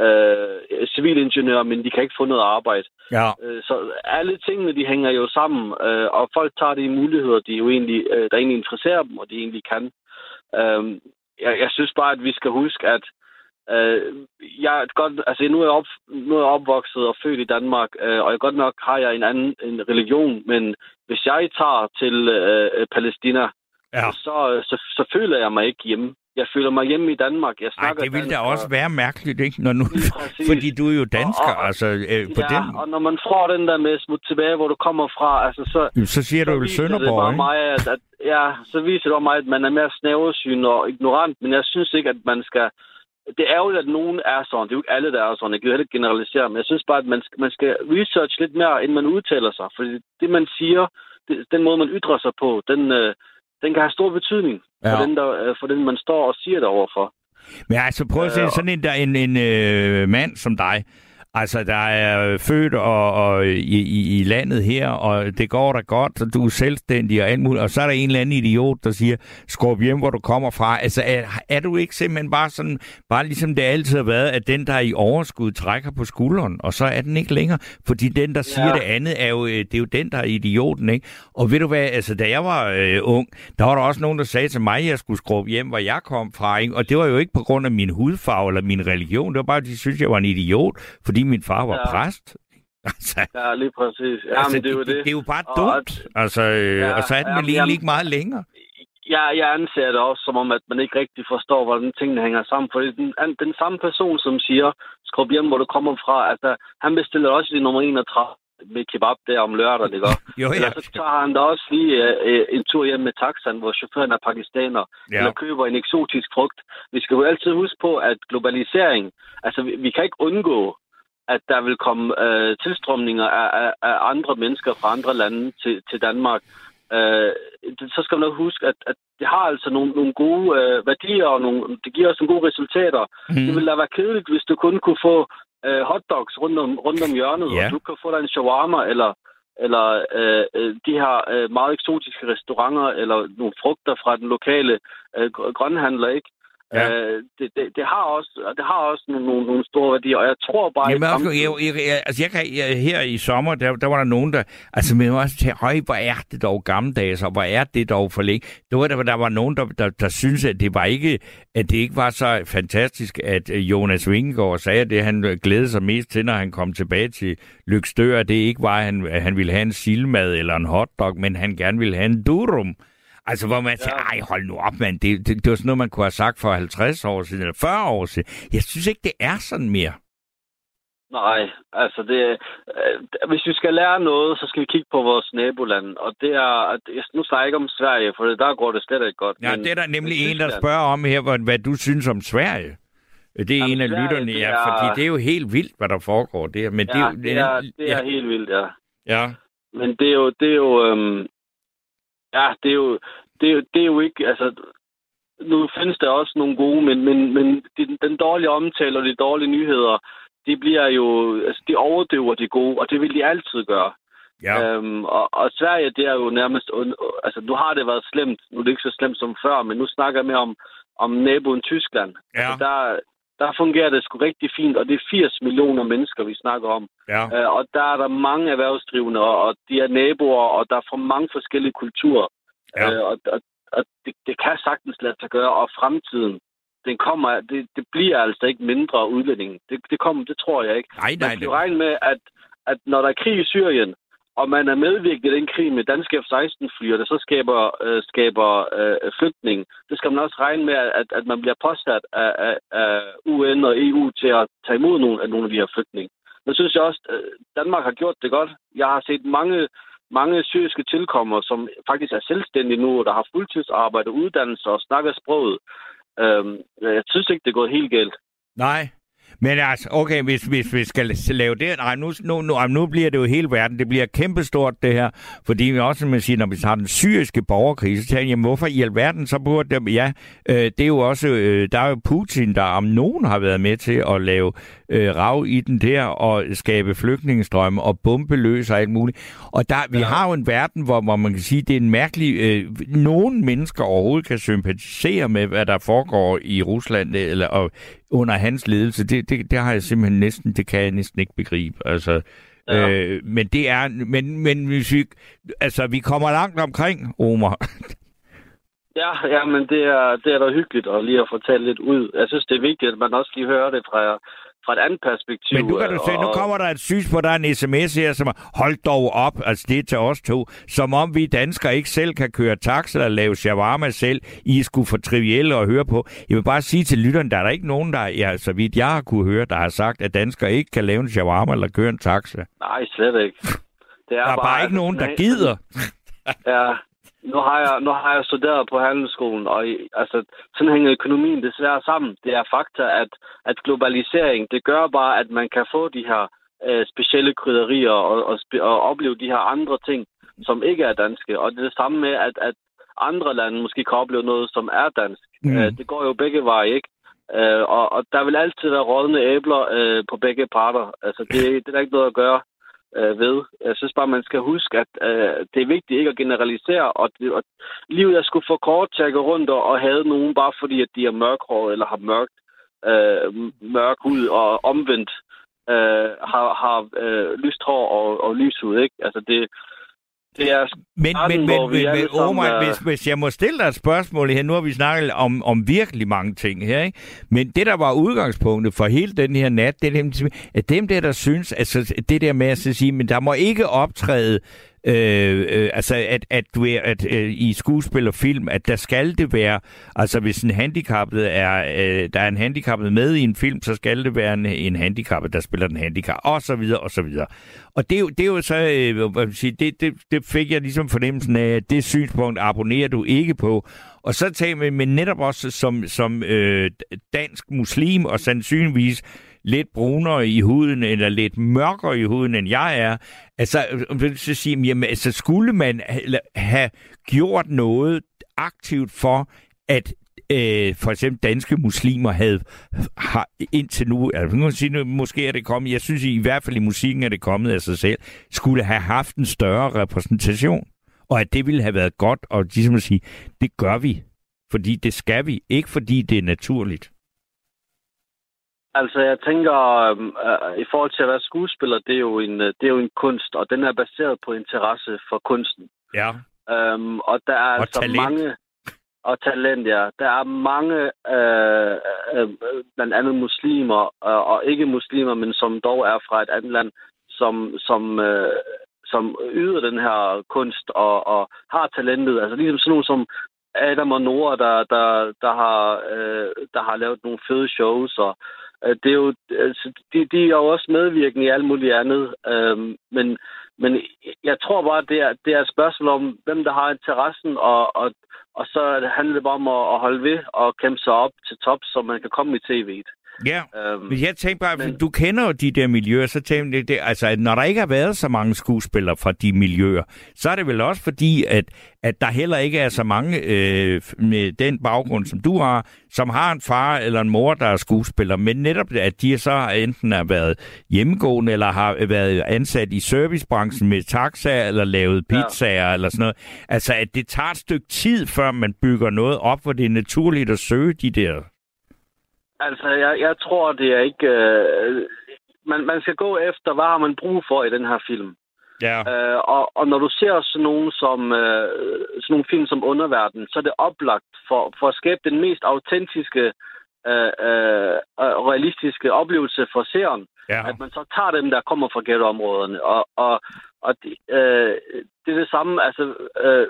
øh, civilingeniører, men de kan ikke få noget arbejde. Ja. Øh, så alle tingene, de hænger jo sammen, øh, og folk tager de muligheder, de jo egentlig, øh, der egentlig interesserer dem, og de egentlig kan. Øh, jeg, jeg synes bare, at vi skal huske, at øh, jeg er godt, altså nu er, jeg op, nu er jeg opvokset og født i Danmark, øh, og jeg godt nok har jeg en anden en religion, men hvis jeg tager til øh, Palæstina, ja. så, så, så føler jeg mig ikke hjemme. Jeg føler mig hjemme i Danmark. Jeg Ej, snakker det ville da dansk, også og- være mærkeligt, ikke? Når nu, fordi du er jo dansker, Og- og- altså øh, på ja, den... og når man får den der med smut tilbage, hvor du kommer fra, altså så, Jamen, Så siger du jo det Sønderborg, ikke? mig, at, at, ja, så viser det mig, at man er mere snæversyn og ignorant, men jeg synes ikke, at man skal... Det er jo, at nogen er sådan. Det er jo ikke alle, der er sådan. Jeg kan jo heller ikke generalisere, men jeg synes bare, at man skal, man skal research lidt mere, inden man udtaler sig. Fordi det, man siger, det, den måde, man ytrer sig på, den, øh, den kan have stor betydning for, Ja. den, der, øh, for den, man står og siger det overfor. Men altså, prøv at se, Øh, sådan en, der, en, en øh, mand som dig, altså, der er født og, og i, i, i landet her, og det går da godt, og du er selvstændig og alt muligt, og så er der en eller anden idiot, der siger, skub hjem, hvor du kommer fra. Altså, er, er du ikke simpelthen bare sådan, bare ligesom det altid har været, at den, der er i overskud, trækker på skulderen, og så er den ikke længere, fordi den, der siger Ja. det andet, er jo, øh, det er jo den, der er idioten, ikke? Og ved du hvad, altså, da jeg var øh, ung, der var der også nogen, der sagde til mig, at jeg skulle skrubbe hjem, hvor jeg kom fra, ikke? Og det var jo ikke på grund af min hudfarve eller min religion, det var bare, at de synes, jeg var en idiot, fordi min far var Ja. præst. Altså, Ja, lige præcis. Ja, altså men det er jo det, det. det, det er jo bare Og dumt. Altså, øh, Ja, og så er den ja, vel egentlig ikke meget længere. jeg, jeg anser det også som om, at man ikke rigtig forstår, hvordan tingene hænger sammen. For den, den samme person, som siger, skrub hjem, hvor du kommer fra, altså, han bestiller også i nummer 31 med kebab der om lørdagen, ikke? Jo, ja. Eller så tager han da også lige øh, en tur hjem med taxaen, hvor chaufføren er pakistaner. Ja. eller køber en eksotisk frugt. Vi skal jo altid huske på, at globalisering, altså vi, vi kan ikke undgå, at der vil komme øh, tilstrømninger af, af, af andre mennesker fra andre lande til, til Danmark. øh, så skal man nok huske, at, at det har altså nogle, nogle gode øh, værdier, og nogle, det giver også nogle gode resultater. Mm. Det ville da være kedeligt, hvis du kun kunne få øh, hotdogs rundt om, rundt om hjørnet, Ja. og du kan få dig en shawarma, eller, eller øh, øh, de her øh, meget eksotiske restauranter, eller nogle frugter fra den lokale øh, gr- grønhandler, ikke? Ja. Øh, det, det, det, har også, det har også nogle, nogle, nogle store værdier, og jeg tror bare... Jamen, også, jeg, jeg, jeg, altså jeg kan, jeg, her i sommer, der, der var der nogen, der... Altså, men også til, høj, hvor er det dog gammeldags, og hvor er det dog for længe. Der var, der, der var nogen, der, der, der synes at det var ikke, at det ikke var så fantastisk, at øh, Jonas Vingegaard sagde, at det han øh, glædede sig mest til, når han kom tilbage til Lykstør, det ikke var, at han, at han ville have en silmad eller en hotdog, men han gerne ville have en durum. Altså, hvor man siger, ej, hold nu op, mand. Det, det, det var sådan noget, man kunne have sagt for 50 år siden, eller 40 år siden. Jeg synes ikke, det er sådan mere. Nej, altså det, øh, hvis vi skal lære noget, så skal vi kigge på vores naboland. Og det er, nu snakker jeg ikke om Sverige, for der går det slet ikke godt. Ja, men- det er der nemlig en, der spørger om her, hvad, hvad du synes om Sverige. Det er Jamen, en af Sverige, lytterne, ja, er- fordi det er jo helt vildt, hvad der foregår der. Men det er Ja, det er, det er ja, helt vildt, ja. ja. Men det er jo, det er jo, øhm, ja, det er jo, det er jo, det er jo ikke, altså, nu findes der også nogle gode, men, men, men den, den dårlige omtale og de dårlige nyheder, de bliver jo, altså, de overdøver de gode, og det vil de altid gøre. ja. Øhm, og, og Sverige, det er jo nærmest... Altså, nu har det været slemt. Nu er det ikke så slemt som før, men nu snakker jeg mere om, om naboen Tyskland. Ja. Altså, der, der fungerer det sgu rigtig fint, og det er 80 millioner mennesker, vi snakker om. ja. Øh, og der er der mange erhvervsdrivende, og, de er naboer, og der er fra mange forskellige kulturer. Ja. Øh, og og, og det, det kan sagtens lade sig gøre, og fremtiden, den kommer, det, det bliver altså ikke mindre udlænding. Det, det, kommer, det tror jeg ikke. Nej, Man nej, kan det, jo regne med, at, at når der er krig i Syrien, og man er medvirket i den krig med danske F-16-fly, og det så skaber, øh, skaber øh, flygtning, det skal man også regne med, at, at man bliver påsat af, af, af UN og EU til at tage imod nogle af nogle af de her flygtninge. Men synes jeg også, at Danmark har gjort det godt. Jeg har set mange, mange syriske tilkommere, som faktisk er selvstændige nu, og der har fuldtidsarbejde, uddannelse og snakker sproget. Øhm, jeg synes ikke, det er gået helt galt. nej. Men altså, okay, hvis, hvis vi skal lave det, nej, nu, nu, nu, nu bliver det jo hele verden, det bliver kæmpestort det her, fordi vi også, man siger, når vi har den syriske borgerkrig, så tænker jeg, hvorfor i alverden så burde dem, ja, øh, det er jo også, øh, der er jo Putin, der om nogen har været med til at lave øh, rav i den der, og skabe flygtningestrømme, og bombe løs og alt muligt. Og der, vi har jo en verden, hvor, hvor man kan sige, det er en mærkelig, øh, nogen mennesker overhovedet kan sympatisere med, hvad der foregår i Rusland, eller og, under hans ledelse, det, det, det har jeg simpelthen næsten, det kan jeg næsten ikke begribe. Altså, Ja. øh, men det er, men, men hvis vi, altså, vi kommer langt omkring, Omar. Ja, ja, men det er, det er da hyggeligt at lige at fortælle lidt ud. Jeg synes, det er vigtigt, at man også lige hører det fra, fra et andet perspektiv. Men nu kan du se, nu og- kommer der et synspunkt, der er en sms her, som er, hold dog op, altså det er til os to, som om vi danskere ikke selv kan køre taxa eller lave shawarma selv, I skulle for trivielle at høre på. Jeg vil bare sige til lytteren, der er der ikke nogen, der, ja, så vidt jeg har kunne høre, der har sagt, at danskere ikke kan lave en shawarma eller køre en taxa. Nej, slet ikke. Det Der er bare ikke nogen, der gider. Ja, nu har jeg, nu har jeg studeret på handelsskolen, og altså, sådan hænger økonomien desværre sammen. Det er fakta, at, at globalisering, det gør bare, at man kan få de her øh, specielle krydderier og, og, og opleve de her andre ting, som ikke er danske. Og det er det samme med, at, at andre lande måske kan opleve noget, som er dansk. Mm. Øh, det går jo begge veje, ikke? Øh, og, og der vil altid være rådne æbler øh, på begge parter. Altså, det, det er der ikke noget at gøre øh, ved. Jeg synes bare, man skal huske, at øh, det er vigtigt ikke at generalisere, og, det, og livet er sgu for kort til at gå rundt og, og have nogen, bare fordi at de er mørkhåret eller har mørkt, øh, mørk hud og omvendt øh, har, har øh, lyst hår og, og lys hud, ikke? Altså, det, det er Men, starten, men, men, men, men Omar, er- hvis, hvis jeg må stille dig et spørgsmål her, nu har vi snakket om, om virkelig mange ting her, ikke? men det, der var udgangspunktet for hele den her nat, det er dem, at dem der, der synes, altså det der med at sige, men der må ikke optræde Øh, øh, altså at, at, du er, at øh, i skuespil og film, at der skal det være, altså hvis en handicappet er, øh, der er en handicappet med i en film, så skal det være en, en handicappet, der spiller den handicap, og så videre, og så videre. Og det, er jo- det er jo så, øh, hvad man siger, det, det, det fik jeg ligesom fornemmelsen af, at det synspunkt abonnerer du ikke på. Og så tager vi med netop også som, som øh, dansk muslim, og sandsynligvis lidt brunere i huden, eller lidt mørkere i huden, end jeg er. Altså, øh, så sige, jamen, altså, skulle man have gjort noget aktivt for, at øh, for eksempel danske muslimer havde har indtil nu, altså, nu sige, måske er det kommet, jeg synes i hvert fald i musikken er det kommet af sig selv, skulle have haft en større repræsentation, og at det ville have været godt, og ligesom at sige, det gør vi, fordi det skal vi, ikke fordi det er naturligt. Altså, jeg tænker, øh, i forhold til at være skuespiller, det er, jo en, øh, det er jo en kunst, og den er baseret på interesse for kunsten. Ja. Øhm, og der er og altså talent. mange... Og talent, ja. Der er mange, øh, øh, blandt andet muslimer, øh, og ikke muslimer, men som dog er fra et andet land, som, som, øh, som yder den her kunst og, og har talentet. Altså ligesom sådan nogle som Adam og Nora, der, der, der, har, øh, der har lavet nogle fede shows, og øh, Øh, det er jo, altså, de, de er jo også medvirkende i alt muligt andet. Øhm, men, men jeg tror bare, det er, det er et spørgsmål om, hvem der har interessen, og, og, og så handler det bare om at, at holde ved og kæmpe sig op til top, så man kan komme i tv'et. Ja, Øhm, men jeg tænker bare, men- du kender jo de der miljøer, så tænker jeg, det, altså, at når der ikke har været så mange skuespillere fra de miljøer, så er det vel også fordi, at, at der heller ikke er så mange øh, med den baggrund, som du har, som har en far eller en mor, der er skuespiller, men netop at de så enten har været hjemmegående, eller har været ansat i servicebranchen med taxaer, eller lavet Ja. pizzaer, eller sådan noget. Altså, at det tager et stykke tid, før man bygger noget op, hvor det er naturligt at søge de der Altså, jeg, jeg tror, det er ikke... Øh, man, man skal gå efter, hvad har man brug for i den her film. Ja. Øh, og, og når du ser sådan nogle, som, øh, sådan nogle film som Underverden, så er det oplagt for, for at skabe den mest autentiske øh, øh, realistiske oplevelse for seeren, ja. at man så tager dem, der kommer fra ghettoområderne. Og, og, og det, øh, det er det samme, altså øh,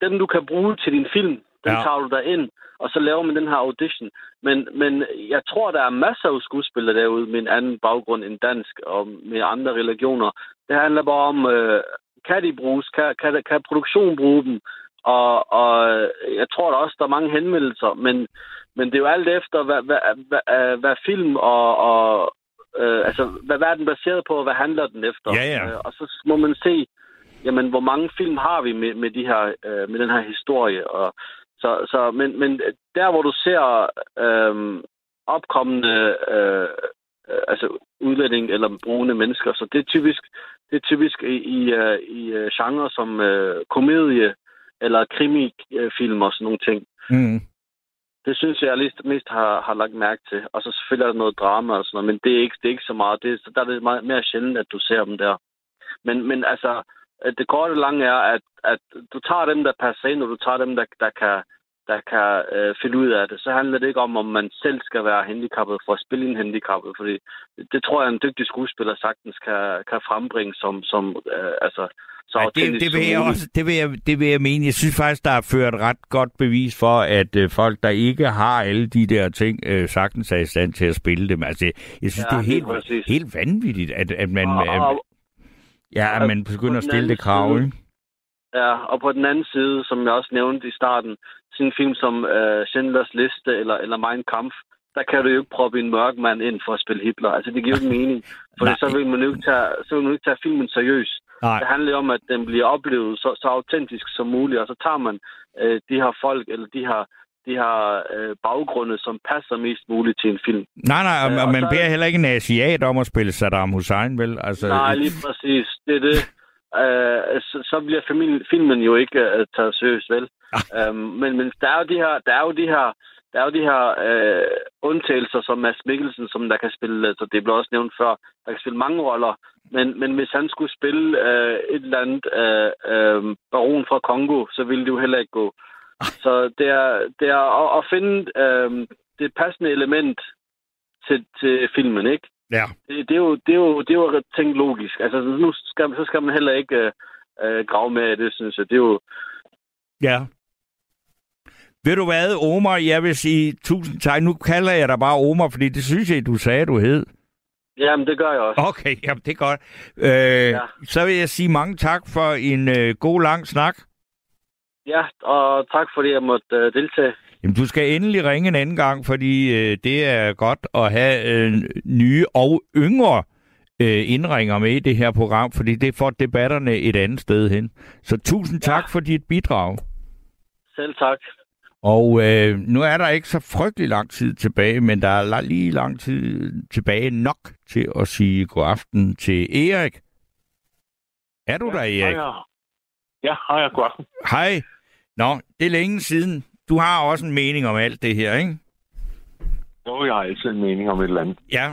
dem, du kan bruge til din film, den Ja. tager du der ind, og så laver man den her audition. Men, men jeg tror, der er masser af skuespillere derude med en anden baggrund end dansk, og med andre religioner. Det handler bare om, øh, kan de bruges? Kan, kan, kan produktion bruge dem? Og, og jeg tror der også, der er mange henvendelser, men, men det er jo alt efter, hvad, hvad, hvad, hvad film og, og øh, altså, hvad, hvad er den baseret på, og hvad handler den efter? Ja, ja. Øh, og så må man se, jamen, hvor mange film har vi med, med, de her, øh, med den her historie. Og, så, så, men, men der, hvor du ser øh, opkommende øh, altså udlænding eller brune mennesker, så det er typisk, det er typisk i, i, øh, i øh, genre som øh, komedie eller krimifilm og sådan nogle ting. Mm. Det synes jeg, jeg mest, har, har lagt mærke til. Og så selvfølgelig er der noget drama og sådan noget, men det er ikke, det er ikke så meget. Det, er- der er det meget mere sjældent, at du ser dem der. Men, men altså, det korte og lange er, at, at du tager dem, der passer ind, og du tager dem, der, der kan, der kan øh, finde ud af det. Så handler det ikke om, om man selv skal være handicappet for at spille en handicappet, fordi det tror jeg, en dygtig skuespiller sagtens kan, kan frembringe som, som øh, altså, så Ja, det, det, vil jeg også, det, vil jeg, det vil jeg mene. Jeg synes faktisk, der er ført ret godt bevis for, at øh, folk, der ikke har alle de der ting, øh, sagtens er i stand til at spille dem. Altså, jeg synes, Ja, det er helt, helt vanvittigt, at, at man, Og- øh, og- ja, på begynder at stille det krav. Ikke? Ja, og på den anden side, som jeg også nævnte i starten, sådan en film som øh, Schindlers Liste eller, eller Mein Kampf, der kan du jo ikke proppe en mørk mand ind for at spille Hitler. Altså, det giver jo ikke mening. For så vil man jo ikke tage, så vil man jo ikke tage filmen seriøst. Nej. Det handler jo om, at den bliver oplevet så, så autentisk som muligt, og så tager man øh, de her folk, eller de her, de her øh, baggrunde, som passer mest muligt til en film. Nej, nej, og, Øh, og man så- beder heller ikke en asiat om at spille Saddam Hussein, vel? Altså, Nej, lige præcis. Det er det. Øh, så, så bliver familien, filmen jo ikke uh, taget seriøst, vel? Um, men, men der er jo de her, der er jo de her, der er jo de her øh, undtagelser som Mads Mikkelsen, som der kan spille, altså det blev også nævnt før, der kan spille mange roller, men, men hvis han skulle spille øh, et eller andet øh, øh, baron fra Kongo, så ville det jo heller ikke gå. Så det er, det er at, at finde øh, det passende element til, til filmen, ikke? Ja. det, det, er jo, det, er jo, det er jo tænkt logisk. Altså, nu skal, så skal man heller ikke øh, øh, grave med det, synes jeg. Det er jo... Ja. Ved du hvad, Omar, jeg vil sige tusind tak. Nu kalder jeg dig bare Omar, fordi det synes jeg, du sagde, du hed. Jamen, det gør jeg også. Okay, jamen det er godt. Øh, Ja. Så vil jeg sige mange tak for en øh, god lang snak. Ja, og tak fordi jeg måtte øh, deltage. Jamen, du skal endelig ringe en anden gang, fordi øh, det er godt at have øh, nye og yngre øh, indringer med i det her program, fordi det får debatterne et andet sted hen. Så tusind tak ja. for dit bidrag. Selv tak. Og øh, nu er der ikke så frygtelig lang tid tilbage, men der er lige lang tid tilbage nok til at sige god aften til Erik. Er du ja, der, Erik? Hej, ja, hej, god aften. Hej. Nå, det er længe siden. Du har også en mening om alt det her, ikke? Jo, jeg har altid en mening om et eller andet. Ja.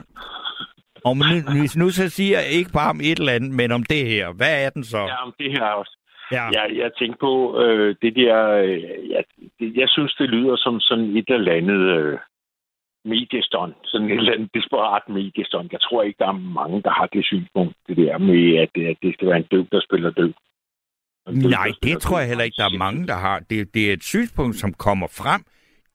Og nu, hvis nu så siger jeg ikke bare om et eller andet, men om det her. Hvad er den så? Ja, om det her også. Ja. Jeg, jeg tænker på øh, det der... Øh, jeg, det, jeg synes, det lyder som sådan et eller andet øh, mediestånd. Sådan et eller andet desperat mediestånd. Jeg tror ikke, der er mange, der har det synspunkt, det der med, at, at det skal være en døv, der spiller døv. Nej, det tror jeg heller ikke, der er mange, der har. Det, det er et synspunkt, som kommer frem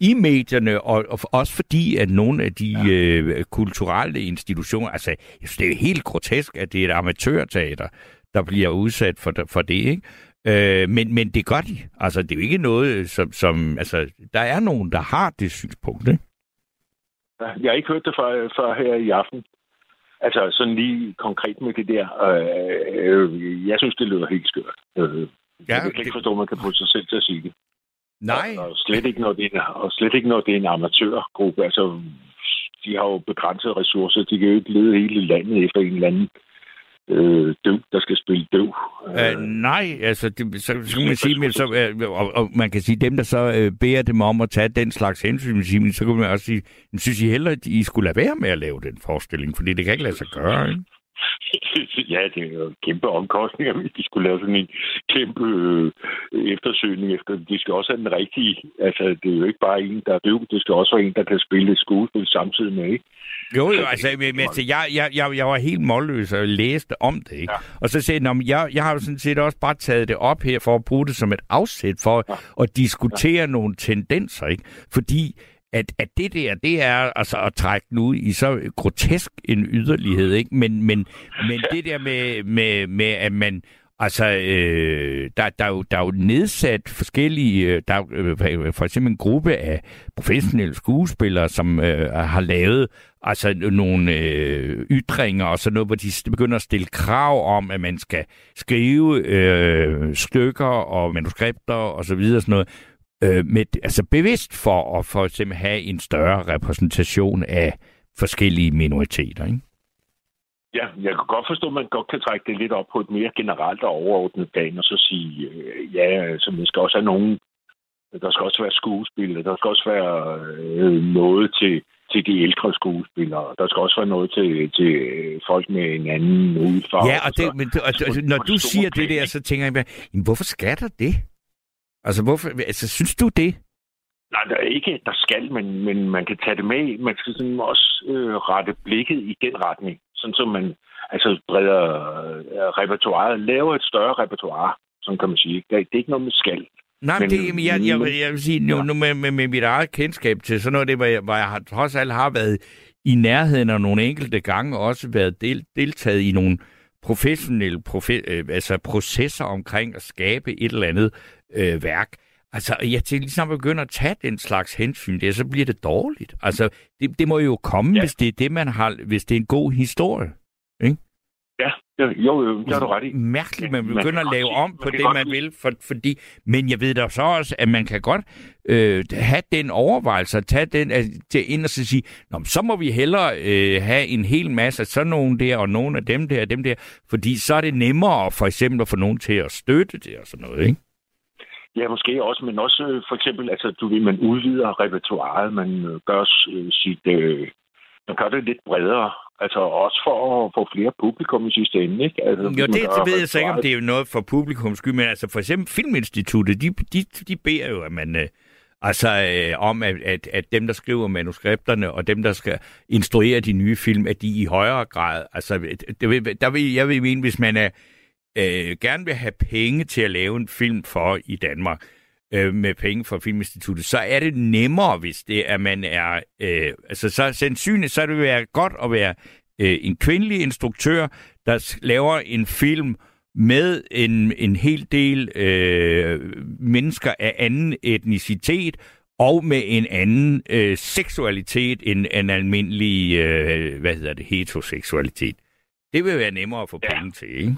i medierne, og, og også fordi, at nogle af de ja. øh, kulturelle institutioner, altså, jeg synes, det er helt grotesk, at det er et amatørteater, der bliver udsat for, for det, ikke? Øh, men, men det gør de. Altså, det er jo ikke noget, som, som... Altså, der er nogen, der har det synspunkt, ikke? Jeg har ikke hørt det før, før her i aften. Altså, sådan lige konkret med det der. Øh, jeg synes, det lyder helt skørt. Øh, ja, jeg kan ikke det... forstå, at man kan få sig selv til at sige det. Nej. Og, og, slet ikke, når det er en, og slet ikke, når det er en amatørgruppe. Altså, de har jo begrænsede ressourcer. De kan jo ikke lede hele landet efter en eller anden øh, døv, der skal spille døv. Øh, nej, altså, det, så, så kan man sige, men så, øh, og, og, man kan sige, dem, der så øh, beder dem om at tage den slags hensyn, så kan man også sige, synes I hellere, at I skulle lade være med at lave den forestilling, fordi det kan ikke lade sig gøre, ikke? ja, det er jo kæmpe omkostninger, hvis de skulle lave sådan en kæmpe øh, eftersøgning efter. De skal også have den rigtige. Altså, det er jo ikke bare en, der er døv. Det skal også være en, der kan spille et skuespil samtidig med, ikke? Jo, jo, altså, men, altså jeg, jeg, jeg, jeg var helt målløs og læste om det, ikke? Ja. Og så sagde jeg, jeg, jeg har jo sådan set også bare taget det op her for at bruge det som et afsæt for ja. at diskutere ja. nogle tendenser, ikke? Fordi at, at det der, det er altså at trække den ud i så grotesk en yderlighed, ikke? Men, men, men det der med, med, med at man, altså, øh, der, der, er jo, der er jo nedsat forskellige, øh, der er øh, for eksempel en gruppe af professionelle skuespillere, som øh, har lavet altså nogle øh, ytringer og sådan noget, hvor de begynder at stille krav om, at man skal skrive øh, stykker og manuskripter og så videre sådan noget, øh, med, altså bevidst for at for eksempel have en større repræsentation af forskellige minoriteter, ikke? Ja, jeg kan godt forstå, at man godt kan trække det lidt op på et mere generelt og overordnet plan, og så sige, øh, ja, altså, man skal også have nogen, der skal også være skuespillere, der skal også være øh, noget til, til de ældre skuespillere. Der skal også være noget til, til folk med en anden udfarve. Ja, og, det, men, og, og, når du siger det der, så tænker jeg, hvorfor skal der det? Altså, hvorfor, altså, synes du det? Nej, der er ikke, der skal, men, men man kan tage det med. Man skal sådan også øh, rette blikket i den retning, sådan som man altså breder øh, repertoireet, laver et større repertoire, som kan man sige. Det, det er ikke noget med skal. Nej, men, det, jeg, jeg, jeg, jeg vil sige, nu, ja. nu med, med, med mit eget kendskab til sådan noget, det, hvor jeg, hvor jeg har, trods alt har været i nærheden af nogle enkelte gange, også været del, deltaget i nogle professionelle profe, øh, altså processer omkring at skabe et eller andet øh, værk. Altså, jeg tænker, ligesom at begynde at tage den slags hensyn, det, så bliver det dårligt. Altså, det, det må jo komme, ja. hvis det er det, man har, hvis det er en god historie. Ja, jo, jo, det har du ret i. Mærkeligt, man begynder at lave om på det, man vil. For, fordi, men jeg ved da så også, at man kan godt øh, have den overvejelse, at tage den at, til ind og så sige, Nå, så må vi hellere øh, have en hel masse af sådan nogen der, og nogle af dem der, og dem der, fordi så er det nemmere for eksempel at få nogen til at støtte det og sådan noget, ikke? Ja, måske også, men også øh, for eksempel, altså, du ved, man udvider repertoireet, man øh, gør øh, sit, øh, man gør det lidt bredere, altså også for at få flere publikum i sidste ende, ikke? Altså, jo, det, det ved jeg så ikke, om det er noget for publikums skyld, men altså for eksempel Filminstituttet, de, de, de beder jo, at man... Øh, altså øh, om, at, at, at dem, der skriver manuskripterne, og dem, der skal instruere de nye film, at de i højere grad... Altså, det, der vil, jeg vil mene, hvis man er øh, gerne vil have penge til at lave en film for i Danmark, øh, med penge fra Filminstituttet, så er det nemmere, hvis det er, at man er... Øh, altså, så sandsynligt, så er det være godt at være øh, en kvindelig instruktør, der laver en film med en, en hel del øh, mennesker af anden etnicitet, og med en anden øh, seksualitet end en almindelig, øh, hvad hedder det, heteroseksualitet. Det vil være nemmere at få Ja. penge til, ikke?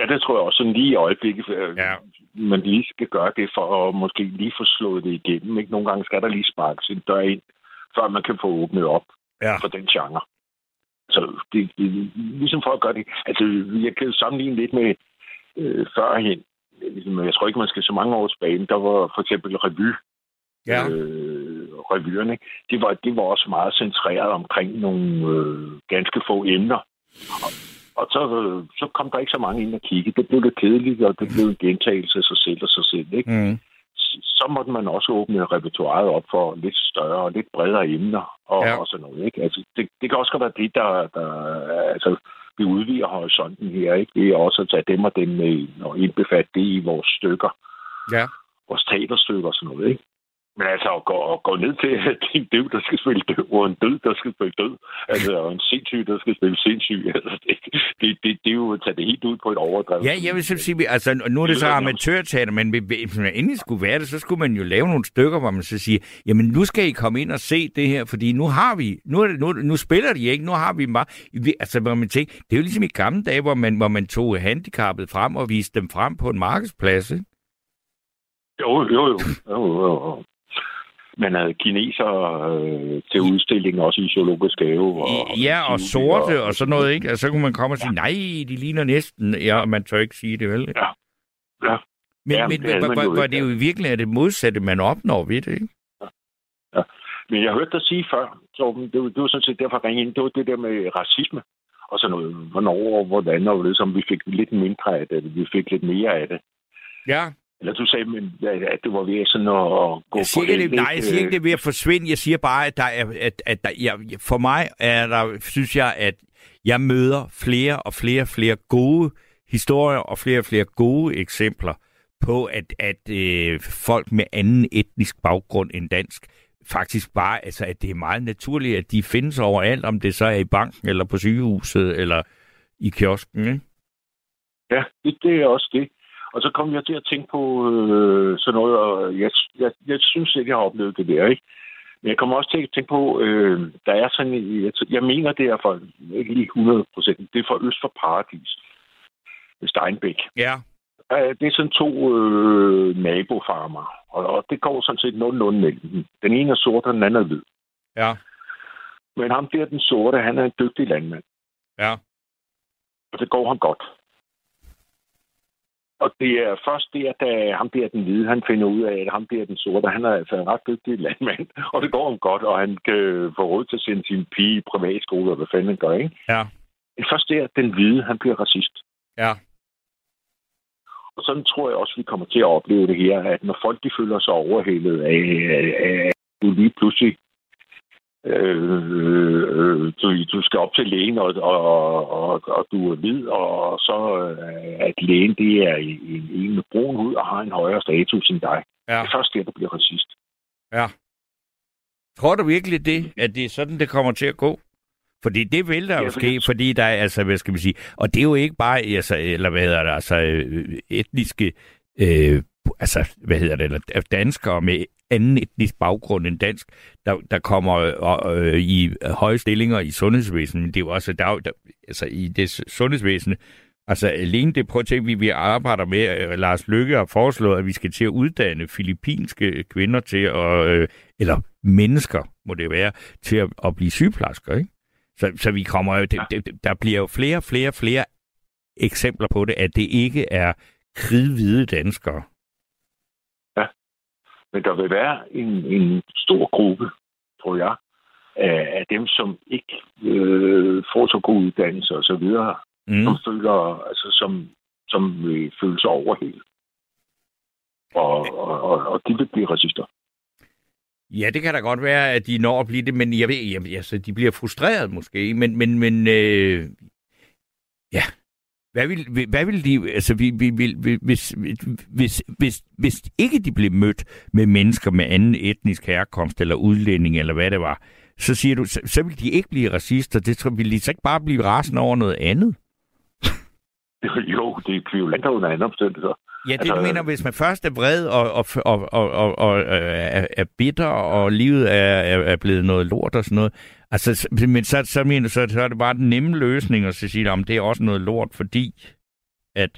Ja, det tror jeg også sådan lige i øjeblikket, øh, Ja. man lige skal gøre det for at måske lige få slået det igennem. Ikke? Nogle gange skal der lige sparkes en dør ind, før man kan få åbnet op Ja. for den genre. Så det, det, ligesom for at gøre det. Altså, jeg kan sammenligne lidt med øh, førhen. Ligesom, jeg tror ikke, man skal så mange år tilbage. Der var for eksempel revy. Ja. Øh, revyerne. Det var, det var også meget centreret omkring nogle øh, ganske få emner. Og, så, så kom der ikke så mange ind og kigge. Det blev lidt kedeligt, og det blev en gentagelse af sig selv og sig selv. Ikke? Mm. Så måtte man også åbne repertoireet op for lidt større og lidt bredere emner og, Ja. og sådan noget. Ikke? Altså, det, det kan også godt være det, der, der altså, vi udvider horisonten her. Ikke? Det er også at tage dem og dem med og indbefatte det i vores stykker Ja. vores teaterstykker og sådan noget, ikke? Men altså at gå, at gå ned til, er en døv, der skal spille døv, og en død, der skal spille død, altså og en sindssyg, der skal spille sindssyg, altså det, det, det, det er jo at tage det helt ud på et overdrev. Ja, jeg vil så sige, altså nu er det så amatørteater, men hvis man endelig skulle være det, så skulle man jo lave nogle stykker, hvor man så siger, jamen nu skal I komme ind og se det her, fordi nu har vi, nu, er det, nu, nu spiller de ikke, nu har vi bare, vi- altså hvor man tænker, det er jo ligesom i gamle dage, hvor man, hvor man tog handicappet frem og viste dem frem på en markedsplads, ikke? Jo, jo, jo. jo, jo, jo. Man havde kineser øh, til udstilling også i zoologisk have. Og, Ja, og sorte og sådan noget, ikke? Altså, så kunne man komme og sige, nej, de ligner næsten, ja, og man tør ikke sige det, vel? Ja. Ja. Men, Ja, men det hvor ikke, det jo i virkeligheden er det modsatte, man opnår ved det, ikke? Men jeg hørte dig sige før, Torben, det, var- det var sådan set derfor, jeg ind, det var det der med racisme og sådan noget. Hvornår og hvordan, og ligesom vi fik lidt mindre af det, vi fik lidt mere af det. Ja, Eller du sagde, men, at det var ved sådan at gå Jeg siger på ikke, det, nej, jeg siger ikke, det er ved at forsvinde. Jeg siger bare, at, der er, at, at der, jeg, for mig er der, synes jeg, at jeg møder flere og flere og flere gode historier og flere og flere gode eksempler på, at, at øh, folk med anden etnisk baggrund end dansk faktisk bare, altså at det er meget naturligt, at de findes overalt, om det så er i banken, eller på sygehuset, eller i kiosken, ikke? Ja, det, det er også det. Og så kom jeg til at tænke på øh, sådan noget, og jeg, jeg, jeg synes ikke, jeg har oplevet det der, ikke? Men jeg kommer også til at tænke på, øh, der er sådan, jeg, jeg mener, det er for, ikke lige 100 procent, det er for Øst for Paradis, Steinbæk. Ja. Det er sådan to øh, nabofarmer, og, og det går sådan set nogenlunde mellem dem. Den ene er sort, og den anden er hvid. Ja. Men ham der, den sorte, han er en dygtig landmand, Ja. og det går ham godt. Og det er først der, da ham der, den hvide, han finder ud af, at ham der, den sorte, han er altså en ret dygtig landmand, og det går ham godt, og han kan få råd til at sende sin pige i privatskole, og hvad fanden han gør, ikke? Ja. Men først der, den hvide, han bliver racist. Ja. Og sådan tror jeg også, vi kommer til at opleve det her, at når folk de føler sig overhældet af, af, du lige pludselig øh, øh, du, du skal op til lægen, og, og, og, og du er hvid, og så øh, at lægen det er en, en med brun hud og har en højere status end dig. Ja. Det er først der, du bliver racist. Ja. Tror du virkelig det, at det er sådan, det kommer til at gå? Fordi det vil der jo fordi- ske, fordi der er, altså, hvad skal man sige, og det er jo ikke bare, altså, eller hvad hedder det, altså, øh, etniske, øh, altså, hvad hedder det, eller danskere med anden etnisk baggrund end dansk, der, der kommer øh, øh, i høje stillinger i sundhedsvæsenet. Men det er jo også, der, der, altså, i det sundhedsvæsen, altså, alene det, prøv at tænke, vi, vi arbejder med, øh, Lars Lykke har foreslået, at vi skal til at uddanne filippinske kvinder til at, øh, eller mennesker, må det være, til at, at blive sygeplejersker, ikke? Så, så vi kommer jo, det, det, der bliver jo flere og flere flere eksempler på det, at det ikke er kridhvide danskere. Men der vil være en, en stor gruppe, tror jeg, af, af dem, som ikke øh, får så god uddannelse og så videre, Mm. som føler, altså som, som øh, føler sig overhældet. Og, og, og, og de vil blive racister. Ja, det kan da godt være, at de når at blive det, men jeg ved, jamen, altså, de bliver frustreret måske, men, men, men øh, ja, hvad vil, hvad vil de, altså, vi, vi, vi, vi- hvis, hvis, hvis, hvis ikke de blev mødt med mennesker med anden etnisk herkomst, eller udlænding, eller hvad det var, så siger du, så, så vil de ikke blive racister, det tror, vil de så ikke bare blive rasende over noget andet? Jo, det er kvivalenter under andre omstændigheder. Ja, det Altså, du mener, hvis man først er vred og, og, og, og, og, og er, er bitter, og livet er, er, er blevet noget lort og sådan noget, altså, men så, så, mener, så, så er det bare den nemme løsning at så sige, om det er også noget lort, fordi at,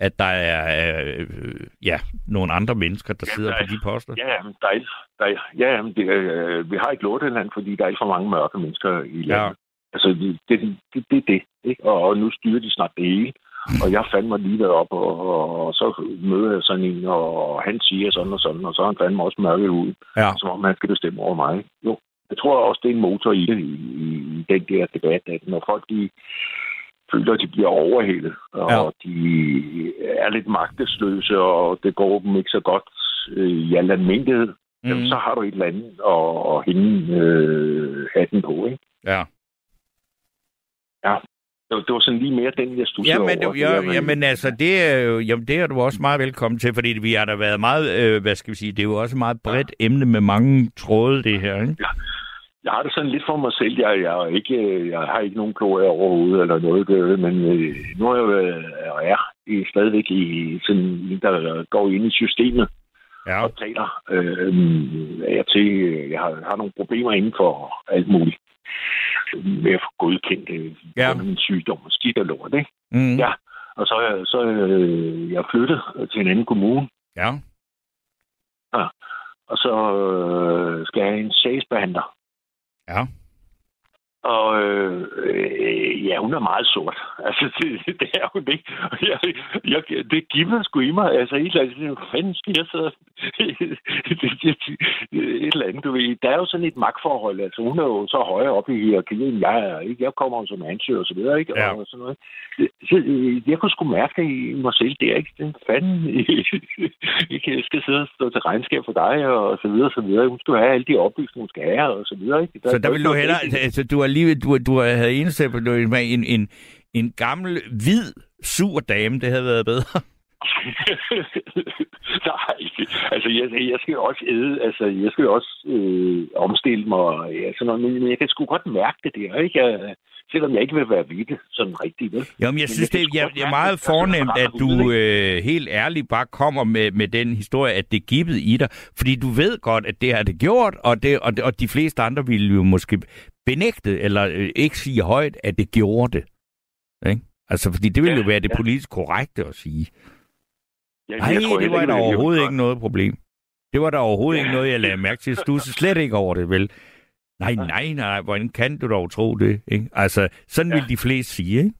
at der er øh, ja, nogle andre mennesker, der Ja, sidder der på er- de poster. Ja, jamen, der er, der er, ja, jamen, det, øh, vi har ikke lorteland, fordi der er ikke for mange mørke mennesker i landet. Ja. Altså, det det, det, det, er det ikke? Og, og nu styrer de snart det hele. Og jeg fandt mig lige op, og, og, og, så møder jeg sådan en, og han siger sådan og sådan, og så er han fandme også mørke ud, Ja. som om han skal bestemme over mig. Jo, jeg tror også, det er en motor i det, i, i, den der debat, at når folk de føler, at de bliver overhældet, og Ja. ja. de er lidt magtesløse, og det går dem ikke så godt øh, i al almindelighed, mm. jamen, så har du et eller andet at, at hænge øh, hatten på, ikke? Ja. Det var, det sådan lige mere den, jeg stussede Ja, men, over. det, ja, der med- jamen altså, det er, jo, jamen, det er du også meget velkommen til, fordi vi har da været meget, øh, hvad skal vi sige, det er jo også et meget bredt emne med mange tråde, det her, ikke? Jeg har det sådan lidt for mig selv. Jeg, jeg, er ikke, jeg har ikke nogen glorie overhovedet eller noget, øh, men øh, nu er jeg jo og er i, stadigvæk i sådan der går ind i systemet Ja, og taler øh, jeg til. Jeg har, har nogle problemer inden for alt muligt med at få godkendt øh, Ja. ja. min sygdom og skidt og lort, ikke? mm, Ja. Og så, er så øh, jeg flyttet til en anden kommune, ja, og så øh, skal jeg have en sagsbehandler. ja. Og øh, øh, ja, hun er meget sort. Altså, det, det er hun ikke. Jeg, jeg, det giver sgu i mig. Altså, et eller andet, hvad fanden skal jeg så... et eller andet, du ved. Der er jo sådan et magtforhold. Altså, hun er jo så højere oppe i hierarkiet, end jeg er. Ikke? Jeg kommer jo som ansøger og så videre, ikke? Ja. Og sådan noget. Så, øh, jeg kunne sgu mærke i mig selv. Det er ikke den fanden. Jeg skal sidde og stå til regnskab for dig, og så videre, og så videre. Hun skal have alle de oplysninger, hun skal have, og så videre, ikke? Så der er vil du hellere, altså du har lige, du, du havde eneste på en, en, en gammel, hvid, sur dame, det havde været bedre. Nej, altså jeg, jeg skal også æde, altså jeg skal også øh, omstille mig, og ja, sådan noget, men jeg kan sgu godt mærke det der, ikke? Jeg, selvom jeg ikke vil være ved det sådan rigtigt, vel? Jo, men jeg synes, jeg det, jeg, det er meget er fornemt, at du øh, helt ærligt bare kommer med, med den historie, at det givet i dig. Fordi du ved godt, at det har det gjort, og, det, og, det- og de fleste andre ville jo måske benægte, eller øh, ikke sige højt, at det gjorde det. Ikke? Altså, fordi det ville Ja, jo være det ja. politisk korrekte at sige. Jeg, Nej, det var da overhovedet ikke noget problem. Det var da overhovedet ikke noget, jeg lagde mærke til. Du slet ikke over det, vel? Nej, nej, nej, hvordan kan du dog tro det? Ikke? Altså, sådan Ja. vil de fleste sige, ikke?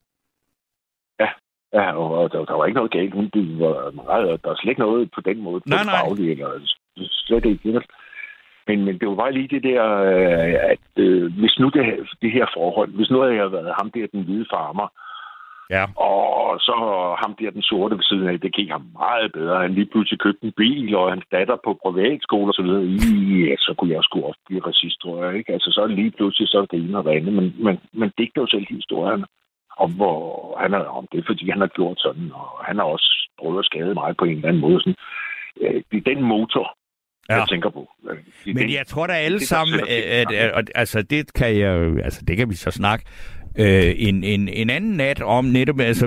Ja, og der, der var ikke noget galt. Hun var meget, der er slet ikke noget på den måde. Nej, nej. faglige, eller slet ikke. Men, men det var bare lige det der, øh, at øh, hvis nu det, her- det her forhold, hvis nu havde jeg været ham der, den hvide farmer, Ja. Og så ham der, den sorte ved siden af, det gik ham meget bedre. Han lige pludselig købte en bil, og hans datter på privatskole og så videre. Ja, så kunne jeg sgu også blive racist, tror jeg. Ikke? Altså, så lige pludselig, så er det ene og det andet. Men, men, men digter jo selv historierne om, hvor han er, om det fordi han har gjort sådan, og han har også prøvet at skade mig på en eller anden måde. Sådan. Øh, Det er den motor, Ja. jeg tænker på. Øh, det er Men den- jeg tror da alle det, sammen, at, det i at, at, altså det kan jeg altså det kan vi så snakke øh, en, en, en anden nat om netop, altså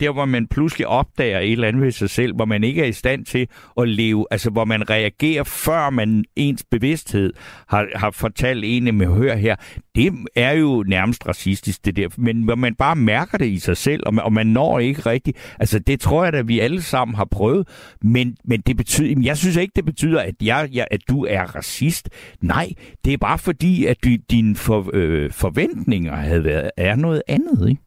der hvor man pludselig opdager et eller andet ved sig selv, hvor man ikke er i stand til at leve, altså hvor man reagerer før man ens bevidsthed har, har fortalt en med hør her, det er jo nærmest racistisk det der, men man bare mærker det i sig selv, og man, og man når ikke rigtigt, altså det tror jeg da, vi alle sammen har prøvet, men, men det betyder, jeg synes ikke, det betyder, at, jeg, jeg, at du er racist. Nej, det er bare fordi, at du, dine for, øh, forventninger havde været, er noget andet, ikke?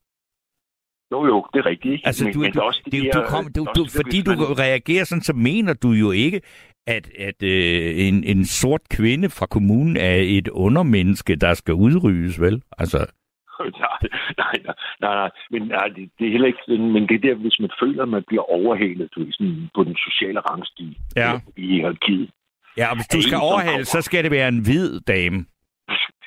Jo, jo, det er rigtigt. Ikke? Altså, men, du, men du, også de det, du, kom, du, der er du, også fordi du reagerer sådan, så mener du jo ikke, at, at øh, en, en sort kvinde fra kommunen er et undermenneske, der skal udryddes, vel? Altså, nej, nej, nej, nej. Men nej, det, det er heller ikke sådan, men det er der, hvis man føler, at man bliver overhalet du, sådan, på den sociale rangstige Ja. i hierarkiet. ja, og hvis du skal overhale, så skal det være en hvid dame.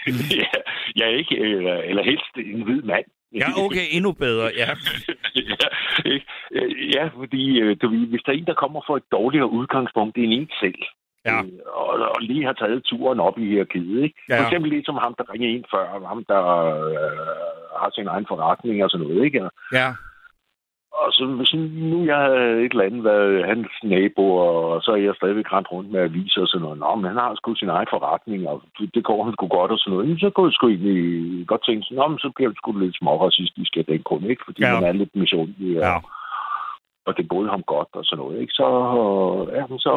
ja, jeg er ikke, eller, eller helst en hvid mand. Ja, okay, endnu bedre, ja. ja, ikke? Øh, ja, fordi øh, du, hvis der er en, der kommer for et dårligere udgangspunkt, det er en selv. Ja. Øh, Og, og lige har taget turen op i hierarkiet. Ikke? Ja. For eksempel ligesom ham, der ringer ind før, og ham, der øh, har sin egen forretning og sådan noget. Ikke? Og, Ja, og så hvis nu jeg havde et eller andet været hans nabo, og så er jeg stadigvæk rent rundt med aviser og sådan noget. Nå, men han har sgu sin egen forretning, og det går han sgu godt og sådan noget. Så kunne jeg sgu egentlig godt tænke sådan, Nå, men så bliver det sgu lidt småracistisk af den grund, ikke? Fordi ja. han er lidt misundelig. Ja. Og, og det boede ham godt og sådan noget, ikke? Så, ja, så,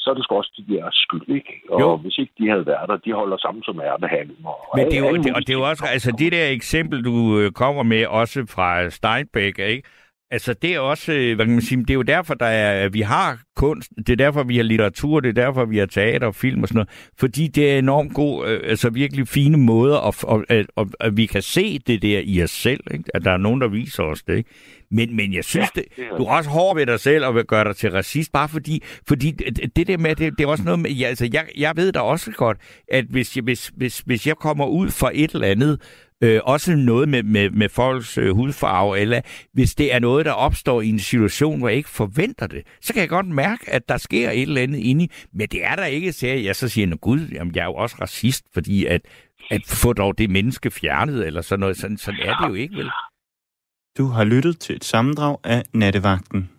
så er det sgu også de der skyld, ikke? Og jo. hvis ikke de havde været der, de holder sammen som ærtehandel. Og, Men det er, jo, det, og det er jo også, altså det der eksempel, du øh, kommer med, også fra Steinbeck, ikke? Altså, det er også, øh, hvad kan man sige, det er jo derfor, der er, vi har kunst, det er derfor, vi har litteratur, det er derfor, vi har teater og film og sådan noget, fordi det er enormt god, øh, altså virkelig fine måder, og, og, og, og vi kan se det der i os selv, ikke? at der er nogen, der viser os det, ikke? Men, men jeg synes, ja, det, du er også hård ved dig selv og vil gøre dig til racist, bare fordi, fordi det der med, det, det er også noget med, ja, altså jeg, jeg ved da også godt, at hvis, hvis, hvis, hvis jeg kommer ud for et eller andet, Øh, også noget med, med, med folks øh, hudfarve, eller hvis det er noget, der opstår i en situation, hvor jeg ikke forventer det, så kan jeg godt mærke, at der sker et eller andet inde i. Men det er der ikke, så jeg så siger, gud, jamen, jeg er jo også racist, fordi at, at få dog det menneske fjernet, eller sådan noget. Sådan, sådan er det jo ikke, vel? Du har lyttet til et sammendrag af Nattevagten.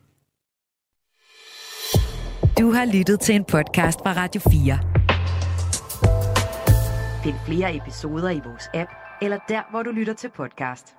Du har lyttet til en podcast fra Radio 4. Find flere episoder i vores app, eller der, hvor du lytter til podcast.